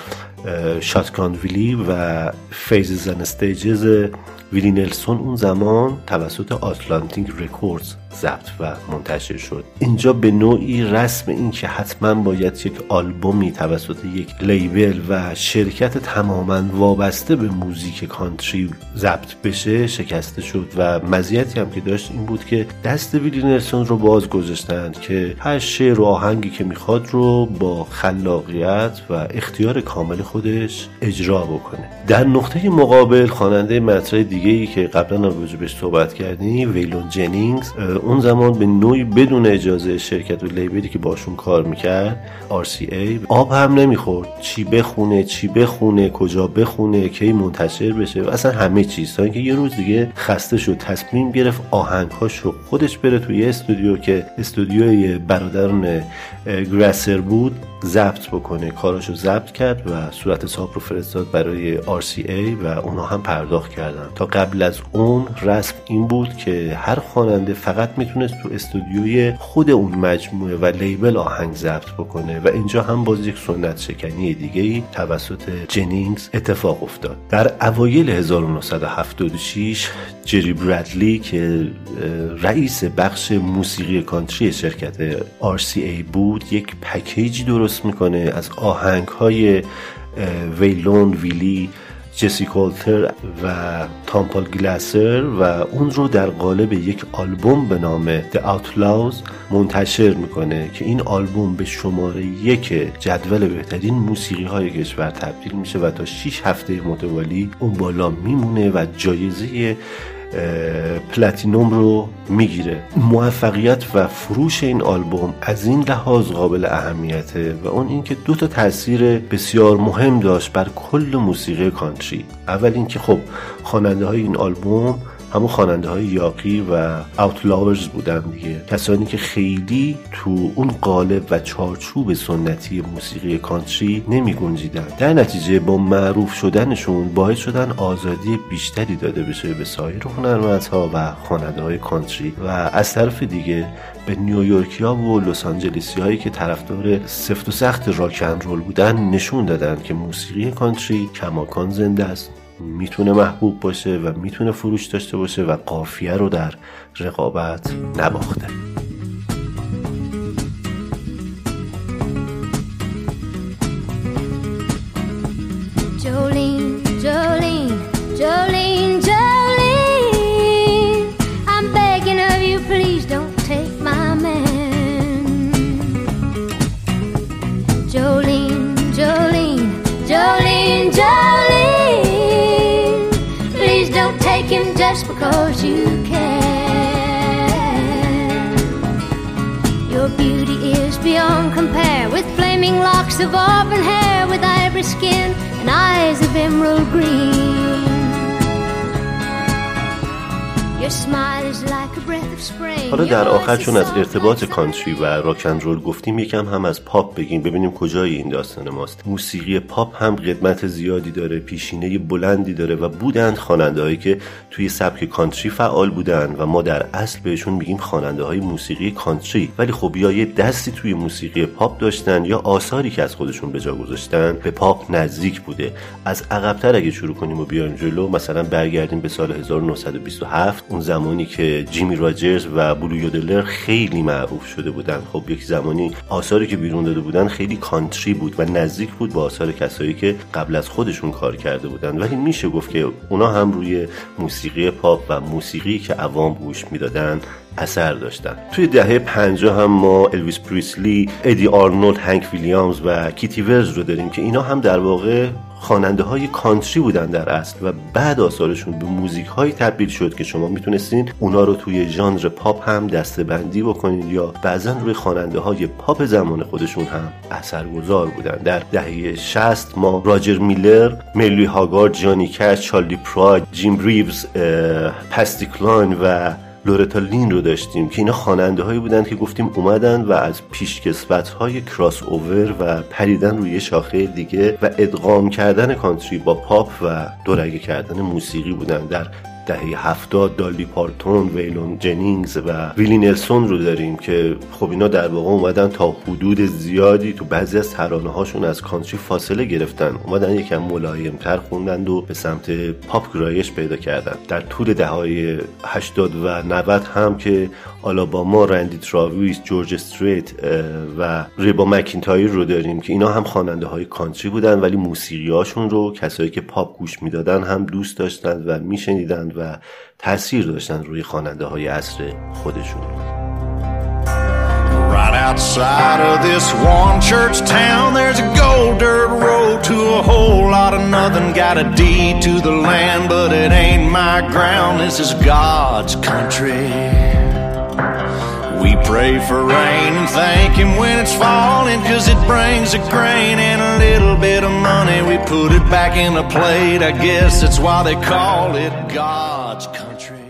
Shotgun Willie و Phases and Stages ویلی نلسون اون زمان توسط Atlantic Records ضبط و منتشر شد. اینجا به نوعی رسم این که حتما باید یک آلبومی توسط یک label و شرکت تماما وابسته به موزیک کانتری ضبط بشه شکسته شد و مزیتی هم که داشت این بود که دست ویلی نلسون رو باز گذاشتند که هر شعر و آهنگی که می‌خواد رو با خلاقیت و اختیار کامل خودش اجرا بکنه. در نقطه مقابل خواننده مطرح دیگه ای که قبلا هم بهش صحبت کردیم ویلون جنینگز اون زمان به نوعی بدون اجازه شرکت و لیبلی که باشون کار می‌کرد RCA آب هم نمی‌خورد. چی بخونه چی بخونه کجا بخونه کی منتشر بشه؟ و اصلا همه چیز تا اینکه یه روز دیگه خسته شد تصمیم گرفت آهنگهاش رو خودش بره توی استودیو که استودیوی برادران گراسر بود ضبط بکنه. کاراشو ضبط کرد و صورت حساب رو فرستاد برای RCA و اونا هم پرداخت کردن. تا قبل از اون رسم این بود که هر خواننده فقط می‌تونست تو استودیوی خود اون مجموعه و لیبل آهنگ ضبط بکنه و اینجا هم باز یک سنت شکنی دیگه ای توسط جنینگز اتفاق افتاد. در اوایل 1976 جری برادلی که رئیس بخش موسیقی کانتری شرکت RCA بود یک پکیجی درست می‌کنه از آهنگ های ویلون ویلی جسی کولتر و تامپال گلاسر و اون رو در قالب یک آلبوم به نام The Outlaws منتشر می‌کنه که این آلبوم به شماره یک جدول بهترین موسیقی های کشور تبدیل میشه و تا 6 هفته متوالی اون بالا میمونه و جایزه پلاتینوم رو می‌گیره. موفقیت و فروش این آلبوم از این لحاظ قابل اهمیته و اون اینکه دو تا تاثیر بسیار مهم داشت بر کل موسیقی کانتری. اول اینکه خب خواننده های این آلبوم همون خواننده های یاقی و اوتلاورز بودن دیگه. کسانی که خیلی تو اون قالب و چارچوب سنتی موسیقی کانتری نمی گنجیدن. در نتیجه با معروف شدنشون باعث شدن آزادی بیشتری داده بشه به سایر هنرمندها و خواننده های کانتری. و از طرف دیگه به نیویورکیا و لس آنجلسی هایی که طرفدار سفت و سخت راکن رول بودن نشون دادن که موسیقی کانتری کماکان زنده است. می‌تونه محبوب باشه و می‌تونه فروش داشته باشه و قافیه رو در رقابت نباخته. آخر چون از ارتباط کانتری و راک اند رول گفتیم یکم هم از پاپ بگیم. ببینیم کجای این داستان ماست. موسیقی پاپ هم قدمت زیادی داره پیشینه بلندی داره و بودند خواننده که توی سبک کانتری فعال بودند و ما در اصل بهشون میگیم خواننده های موسیقی کانتری. ولی خب یا یه دستی توی موسیقی پاپ داشتن یا آثاری که از خودشون به جا گذاشتن به پاپ نزدیک بوده. از عقبتر اگه شروع کنیم و بیایم جلو مثلا برگردیم به سال 1927 اون زمانی که جیمی راجرز و بلو خیلی معروف شده بودن. خب یک زمانی آثاری که بیرون داده بودن خیلی کانتری بود و نزدیک بود با آثار کسایی که قبل از خودشون کار کرده بودن. ولی میشه گفت که اونا هم روی موسیقی پاپ و موسیقی که عوام گوش می‌دادن اثر داشتن. توی دهه 50 هم ما الویس پریسلی، ادی آرنولد، هنک ویلیامز و کیتی ولز رو داریم که اینا هم در واقع خواننده های کانتری بودن در اصل و بعد آثارشون به موزیک های تبدیل شد که شما می‌تونستین اونا رو توی ژانر پاپ هم دسته بندی بکنید یا بعضا روی خواننده های پاپ زمان خودشون هم اثرگذار بودن. در دهه 60 ما راجر میلر، مرل هاگارد، جانی کش، چارلی پراید، جیم ریوز، پتسی کلاین و لورتا لین رو داشتیم که اینا خواننده هایی بودن که گفتیم اومدن و از پیشکسوت های کراس اوور و پریدن روی شاخه دیگه و ادغام کردن کانتری با پاپ و دورگه کردن موسیقی بودن در دهه هفتاد دالی پارتون ویلون جنینگز و ویلی نلسون رو داریم که خب اینا در واقع اومدن تا حدود زیادی تو بعضی از ترانه هاشون از کانتری فاصله گرفتن. اومدن یکم ملایم تر خوندند و به سمت پاپ گرایش پیدا کردن. در طول دههای 80 و 90 هم که آلاباما رندی تراویس جورج استریت و ریبا مکینتایر رو داریم که اینا هم خواننده های کانتری بودن ولی موسیقی هاشون رو کسایی که پاپ گوش می‌دادن هم دوست داشتند و میشنیدند و تاثیر داشتن روی خواننده های عصر خودشون Right outside of this one church town, there's a gold dirt road to a whole lot of nothing. Got a deed to the land, but it ain't my ground. This is God's country. Pray for rain and thank Him when it's falling, cause it brings a grain and a little bit of money. We put it back in the plate. I guess that's why they call it God's country.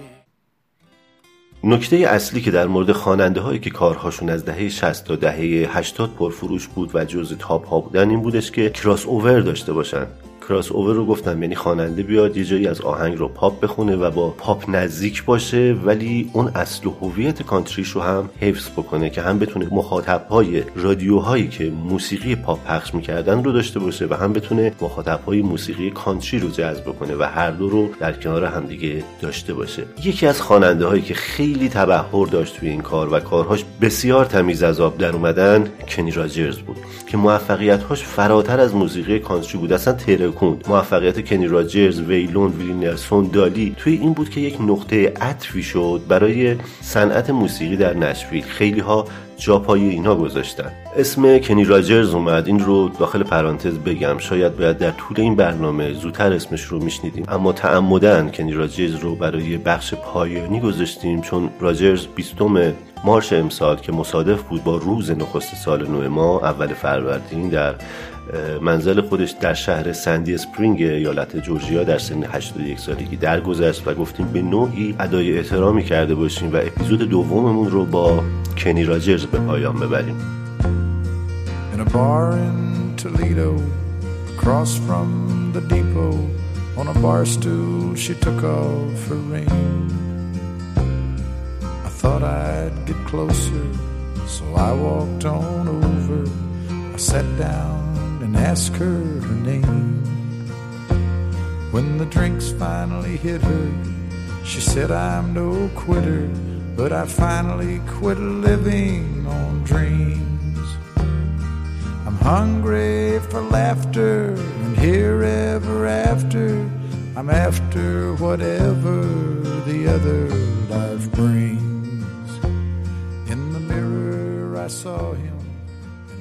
نکته اصلی که در مورد خواننده هایی که کارهاشون از دهه 60 تا دهه 80 پرفروش بود و جز top ها بودن این بودش که کراس اوور داشته باشن کراس اوور رو گفتم یعنی خواننده بیاد یه جایی از آهنگ رو پاپ بخونه و با پاپ نزدیک باشه ولی اون اصل و هویت کانتریش رو هم حفظ بکنه که هم بتونه مخاطب های رادیوهایی که موسیقی پاپ پخش می‌کردن رو داشته باشه و هم بتونه مخاطب های موسیقی کانتری رو جذب کنه و هر دو رو در کنار هم دیگه داشته باشه. یکی از خواننده هایی که خیلی تبحر داشت توی این کار و کارهاش بسیار تمیز از آب در اومدن کنی راجرز بود که موفقیت‌هاش فراتر از موسیقی کانتری بود. اصلا ترکوند موفقیت کنی راجرز ویلون ویلی نلسون دالی توی این بود که یک نقطه عطفی شد برای صنعت موسیقی در نشویل. خیلی ها جا پای اینا گذاشتن. اسم کنی راجرز اومد. این رو داخل پرانتز بگم. شاید باید در طول این برنامه زودتر اسمش رو میشنیدیم. اما تعمدن کنی راجرز رو برای بخش پایانی گذاشتیم چون راجرز 20 مارش امسال که مصادف بود با روز نخست سال نو ما اول فروردین در منزل خودش در شهر سندی اسپرینگ ایالت جورجیا در سن 81 سالگی درگذشت و گفتیم به نوعی ادای احترامی کرده باشیم و اپیزود دوممون رو با کنی راجرز به پایان ببریم In a bar in Toledo, across from the depot, on a bar stool she took off her ring. I thought I'd get closer, so I walked on over. I sat down and ask her her name. When the drinks finally hit her, she said, I'm no quitter, but I finally quit living on dreams. I'm hungry for laughter, and here ever after, I'm after whatever the other life brings. In the mirror, I saw him.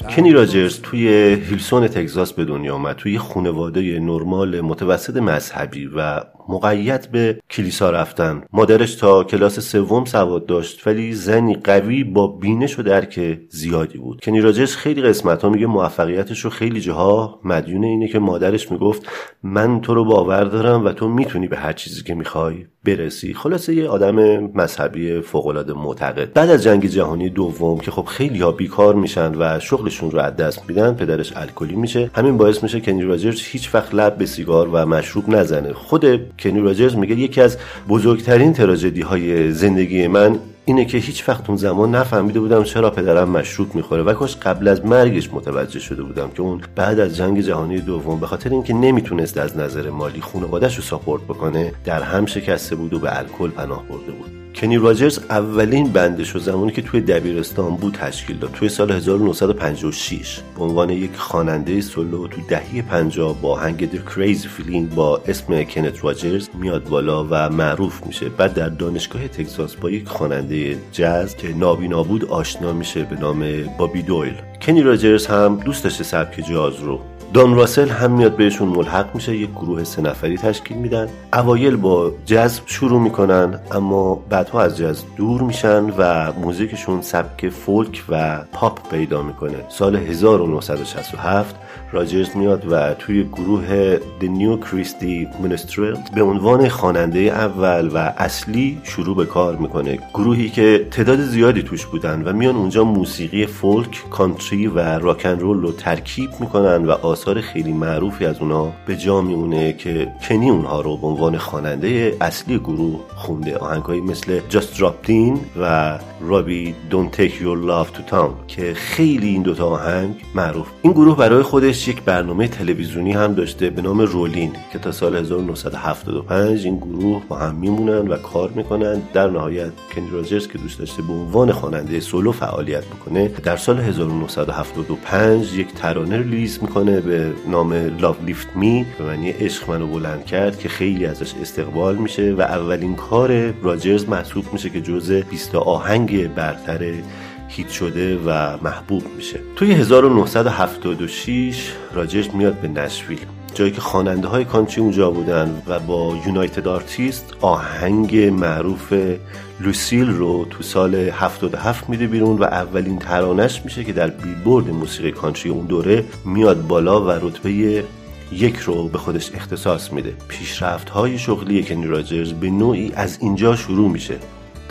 کنی راجرز توی هیلسون تگزاس به دنیا آمد توی خانواده نرمال متوسط مذهبی و مقید به کلیسا رفتن. مادرش تا کلاس سوم سواد داشت ولی زنی قوی با بینش و درک زیادی بود. کنی خیلی قسمت ها میگه موفقیتش رو خیلی جاها مدیون اینه که مادرش می‌گفت من تو رو باور دارم و تو می‌تونی به هر چیزی که می‌خوای برسی. خلاصه یه آدم مذهبی فوقالعاده معتقد. بعد از جنگ جهانی دوم که خب خیلی ها بیکار میشن و شغلشون رو از دست میدن پدرش الکلی میشه. همین باعث میشه کنی راجرز هیچ وقت لب به سیگار و مشروب نزنه. خود کنی راجرز میگه یکی از بزرگترین تراژدی های زندگی من اینه که هیچ وقت اون زمان نفهمیده بودم چرا پدرم مشروب می‌خوره و کاش قبل از مرگش متوجه شده بودم که اون بعد از جنگ جهانی دوم به خاطر اینکه نمی‌تونست از نظر مالی خانوادهش رو ساپورت بکنه در هم شکسته بود و به الکل پناه برده بود. کنی راجرز اولین بندش و زمانی که توی دبیرستان بود تشکیل داد. توی سال 1956 به عنوان یک خواننده سولو تو دهه 50 با هنگ The Crazy Feeling با اسم کنت راجرز میاد بالا و معروف میشه. بعد در دانشگاه تگزاس با یک خواننده جاز که نابینا بود آشنا میشه به نام بابی دویل. کنی راجرز هم دوست داشته سبک جاز رو دان راسل هم میاد بهشون ملحق میشه یک گروه سه نفری تشکیل میدن. اوایل با جز شروع می‌کنن اما بعدها از جز دور میشن و موزیکشون سبک فولک و پاپ پیدا می‌کنه. سال 1967 راجرز میاد و توی گروه The New Christy Minstrel به عنوان خواننده اول و اصلی شروع به کار می‌کنه. گروهی که تعداد زیادی توش بودن و میان اونجا موسیقی فولک، کانتری و راکن رول رو ترکیب می‌کنن و آثار خیلی معروفی از اونا به جا میمونه که کنی اونها رو به عنوان خواننده اصلی گروه خونده. آهنگهایی مثل Just Dropped In و رابی Don't Take Your Love to Town که خیلی این دوتا آهنگ معروف. این گروه برای خودش یک برنامه تلویزیونی هم داشته به نام رولین که تا سال 1975 این گروه با هم میمونن و کار می‌کنن. در نهایت کنی راجرز که دوست داشته به عنوان خواننده سولو فعالیت بکنه در سال 1975 یک ترانه release می‌کنه به نام Love Lifted Me به معنی عشق منو بلند کرد که خیلی ازش استقبال میشه و اولین کار راجرز محسوب میشه که جزء 20 آهنگ برتر hit شده و محبوب میشه. توی 1976 راجرز میاد به نشویل جایی که خواننده های کانتری اونجا بودن و با United Artists آهنگ معروف Lucille رو تو سال 77 میده بیرون و اولین ترانش میشه که در بیلبورد موسیقی کانتری اون دوره میاد بالا و رتبه یک رو به خودش اختصاص میده. پیشرفت های شغلی کنی راجرز به نوعی از اینجا شروع میشه.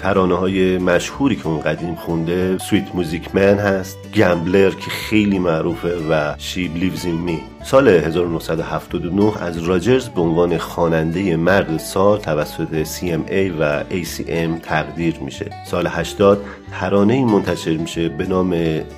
ترانه های مشهوری که اون قدیم خونده Sweet Music Man هست Gambler که خیلی معروفه و She Believes in Me. سال 1979 از راجرز به عنوان خواننده مرد سال توسط CMA و ACM تقدیر میشه. سال 80 ترانه منتشر میشه به نام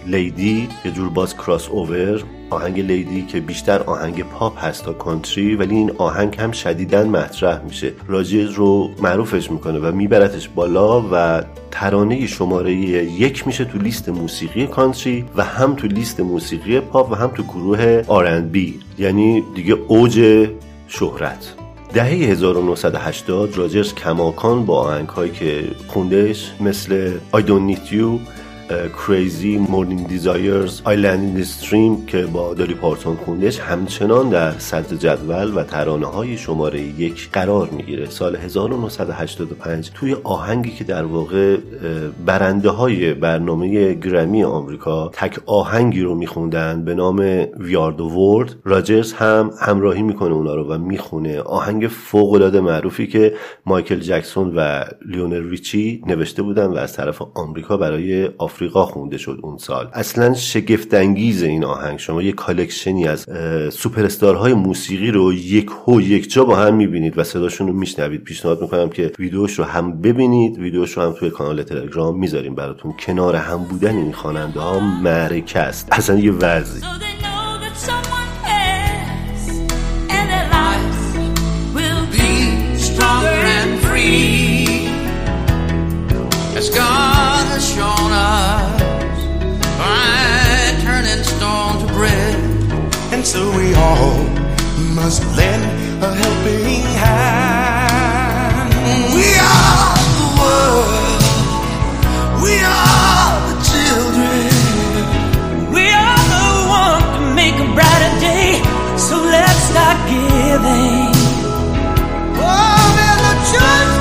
Lady یه جور باز کراس اوور. آهنگ Lady که بیشتر آهنگ پاپ هست تا کانتری ولی این آهنگ هم شدیداً مطرح میشه. راجرز رو معروفش می‌کنه و میبرتش بالا و ترانه شماره یک میشه تو لیست موسیقی کانتری و هم تو لیست موسیقی پاپ و هم تو گروه R&B یعنی دیگه اوج شهرت. دهه 1980 راجرز کماکان با آهنگ هایی که خوندش مثل I Don't Need You Crazy Morning Desire Islands in the Stream که با دالی پارتون خوندش همچنان در صدر جدول و ترانه های شماره یک قرار می‌گیره. سال 1985 توی آهنگی که در واقع برنده های برنامه گرمی آمریکا تک آهنگی رو میخوندن به نام We Are the World راجرز هم همراهی می‌کنه اونا رو و می‌خونه. آهنگ فوق العاده معروفی که مایکل جکسون و لیونل ریچی نوشته بودن و از طرف آمریکا برای آفریقا خونده شد اون سال. اصلا شگفت انگیز این آهنگ. شما یک collection ی از سوپر های موسیقی رو یک هو یک جا با هم می‌بینید و صداشون رو میشنوید. پیشنهاد می‌کنم که ویدیوش رو هم ببینید. ویدیوش رو هم توی کانال تلگرام می‌ذاریم براتون. کنار هم بودن این خواننده ها معرکه است اصلا یه ورزی. So we all must lend a helping hand. We are the world. We are the children. We are the one to make a brighter day. So let's start giving. Oh, there's a choice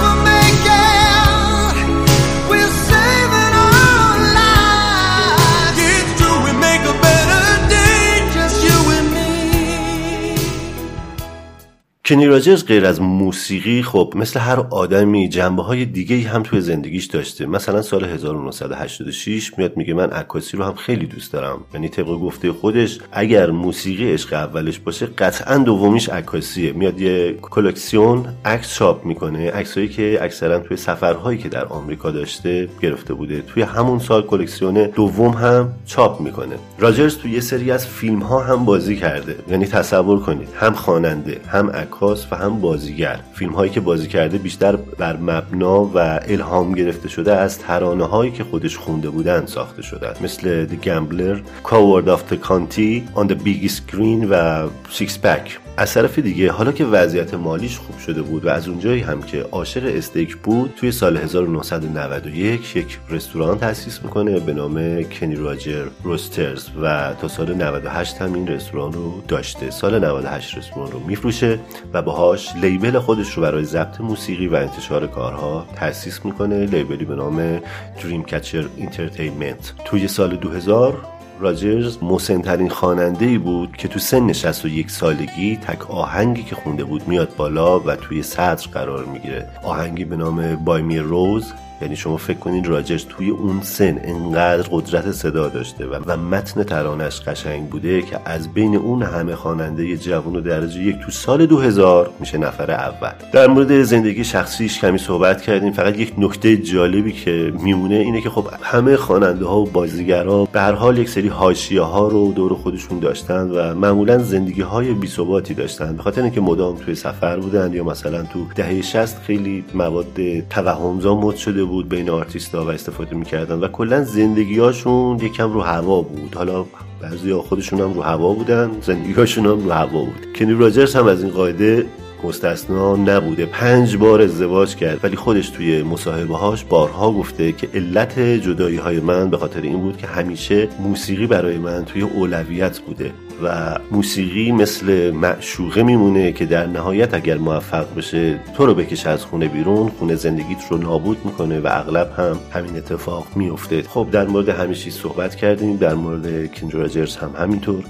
کنی راجرز غیر از موسیقی خب مثل هر آدمی جنبه های دیگه هم توی زندگیش داشته. مثلا سال 1986 میاد میگه من عکاسی رو هم خیلی دوست دارم. یعنی طبق گفته خودش اگر موسیقی عشق اولش باشه قطعا دومیش عکاسیه. میاد یه کلکسیون عکس چاپ می‌کنه. عکسایی که اکثرا توی سفرهایی که در آمریکا داشته گرفته بوده. توی همون سال کلکسیون دوم هم چاپ می‌کنه. راجرز توی یه سری از فیلم ها هم بازی کرده. یعنی تصور کنید هم خواننده هم عکاس. و هم بازیگر. فیلم هایی که بازی کرده بیشتر بر مبنا و الهام گرفته شده از ترانه هایی که خودش خونده بودن ساخته شدن مثل The Gambler, Coward of the County, On the Big Screen و Six Pack. از طرف دیگه حالا که وضعیت مالیش خوب شده بود و از اونجایی هم که عاشق استیک بود توی سال 1991 یک رستوران تأسیس می‌کنه به نام کنی راجر روسترز و تا سال 98 هم این رستوران رو داشته. سال 98 رستوران رو میفروشه و باهاش لیبل خودش رو برای ضبط موسیقی و انتشار کارها تأسیس می‌کنه. لیبلی به نام Dreamcatcher Entertainment توی سال 2000 راجرز مسنترین خواننده ای بود که تو سن 61 سالگی تک آهنگی که خونده بود میاد بالا و توی صدر قرار می‌گیره. آهنگی به نام Buy Me a Rose یعنی شما فکر کنید راجرز توی اون سن انقدر قدرت صدا داشته و, و متن ترانش قشنگ بوده که از بین اون همه خواننده جوان و درجه یک تو سال 2000 میشه نفر اول. در مورد زندگی شخصیش کمی صحبت کردیم. فقط یک نکته جالبی که میمونه اینه که خب همه خواننده ها و بازیگرا به هر حال یک سری حاشیه ها رو دور خودشون داشتن و معمولا زندگی های بی ثباتی داشتن. به خاطر اینکه مدام توی سفر بودن یا مثلا تو دهه 60 خیلی مواد توهمزا مد شده بود بین آرتیستا و استفاده می‌کردن و کلا زندگیاشون یکم رو هوا بود. حالا بعضی خودشون هم رو هوا بودن زندگیاشون هم رو هوا بود. کنی راجرز هم از این قاعده مستثنا نبوده. پنج بار ازدواج کرد ولی خودش توی مصاحبه هاش بارها گفته که علت جدایی های من به خاطر این بود که همیشه موسیقی برای من توی اولویت بوده. و موسیقی مثل معشوقه میمونه که در نهایت اگر موفق بشه تو رو بکشه از خونه بیرون خونه زندگیت رو نابود می‌کنه و اغلب هم همین اتفاق میفته خب در مورد همه چیز صحبت کردیم در مورد کینج راجرز هم همینطور.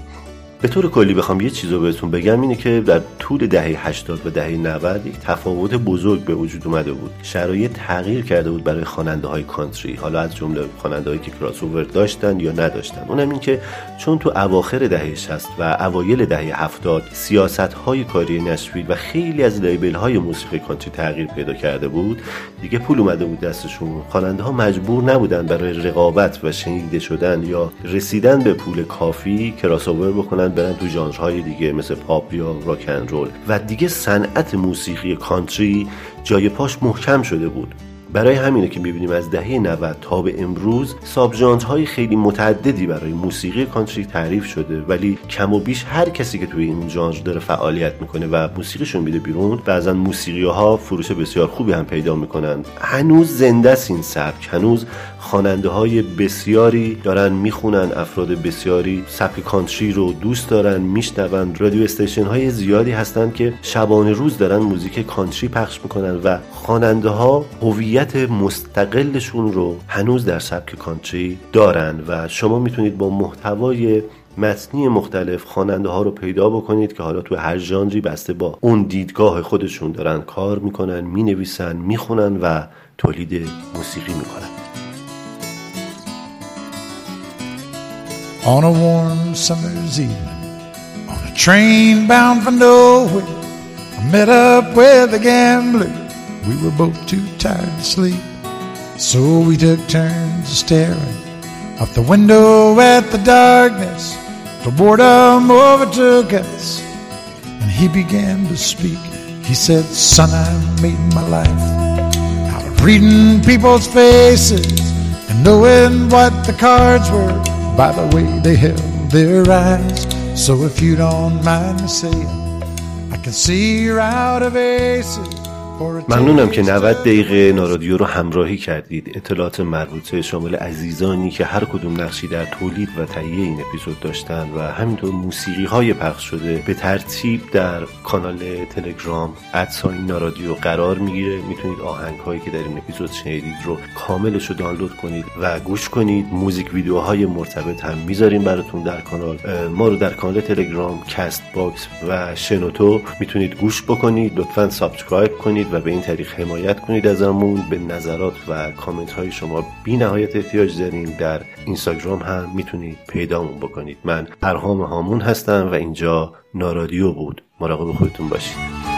به طور کلی بخوام یه چیز رو بهتون بگم اینه که در طول دهه 80 و دهه 90 یک تفاوت بزرگ به وجود اومده بود. شرایط تغییر کرده بود برای خواننده های کانتری. حالا از جمله خواننده که کراس اوور داشتن یا نداشتن. اونم این که چون تو اواخر دهه 60 و اوایل دهه 70 سیاست های کاری نشویل و خیلی از label های موسیقی کانتری تغییر پیدا کرده بود دیگه پول اومده بود دستشون. خواننده ها مجبور نبودن برای رقابت و شنیده شدن یا رسیدن به پول کافی کراس اوور بکنن. برن تو ژانرهای دیگه مثل پاپ یا rock 'n' roll. و دیگه صنعت موسیقی کانتری جای پاش محکم شده بود. برای همینه که می‌بینیم از دهه 90 تا به امروز sub های خیلی متعددی برای موسیقی کانتری تعریف شده. ولی کم و بیش هر کسی که توی این ژانر داره فعالیت می‌کنه و موسیقیشون میده بیرون بعضا موسیقی ها فروش بسیار خوبی هم پیدا می‌کنن. هنوز زنده است این سبک. هنوز خواننده های بسیاری دارن می‌خونن افراد بسیاری سبک کانتری رو دوست دارن میشنون. رادیو استیشن های زیادی هستن که شبانه روز دارن موزیک کانتری پخش می‌کنن و خواننده ها هویت مستقلشون رو هنوز در سبک کانتری دارن و شما می‌تونید با محتوای متنی مختلف خواننده ها رو پیدا بکنید که حالا تو هر ژانری بسته با اون دیدگاه خودشون دارن کار می‌کنن می‌نویسن می‌خونن و تولید موسیقی می‌کنن. On a warm summer's evening, on a train bound for nowhere, I met up with a gambler. We were both too tired to sleep, so we took turns staring out the window at the darkness. The boredom overtook us, and he began to speak. He said, Son, I made my life out of reading people's faces and knowing what the cards were by the way they held their eyes. So if you don't mind me saying, I can see you're out of aces. ممنونم که 90 دقیقه نارادیو رو همراهی کردید. اطلاعات مربوطه شامل عزیزانی که هر کدوم نقشی در تولید و تهیه این اپیزود داشتن و همینطور موسیقی های پخش شده به ترتیب در کانال تلگرام at sign نارادیو قرار می‌گیره. می‌تونید آهنگ هایی که در این اپیزود شنیدید رو کاملش رو دانلود کنید و گوش کنید. موزیک ویدیوهای مرتبط هم می‌ذاریم براتون در کانال. ما رو در کانال تلگرام Castbox و شنوتو می‌تونید گوش بکنید. لطفا subscribe کنید و به این طریق حمایت کنید ازمون. به نظرات و کامنت های شما بی نهایت احتیاج داریم در اینستاگرام هم می‌تونید پیدامون بکنید. من پرهام هامون هستم و اینجا نارادیو بود. مراقب خودتون باشید.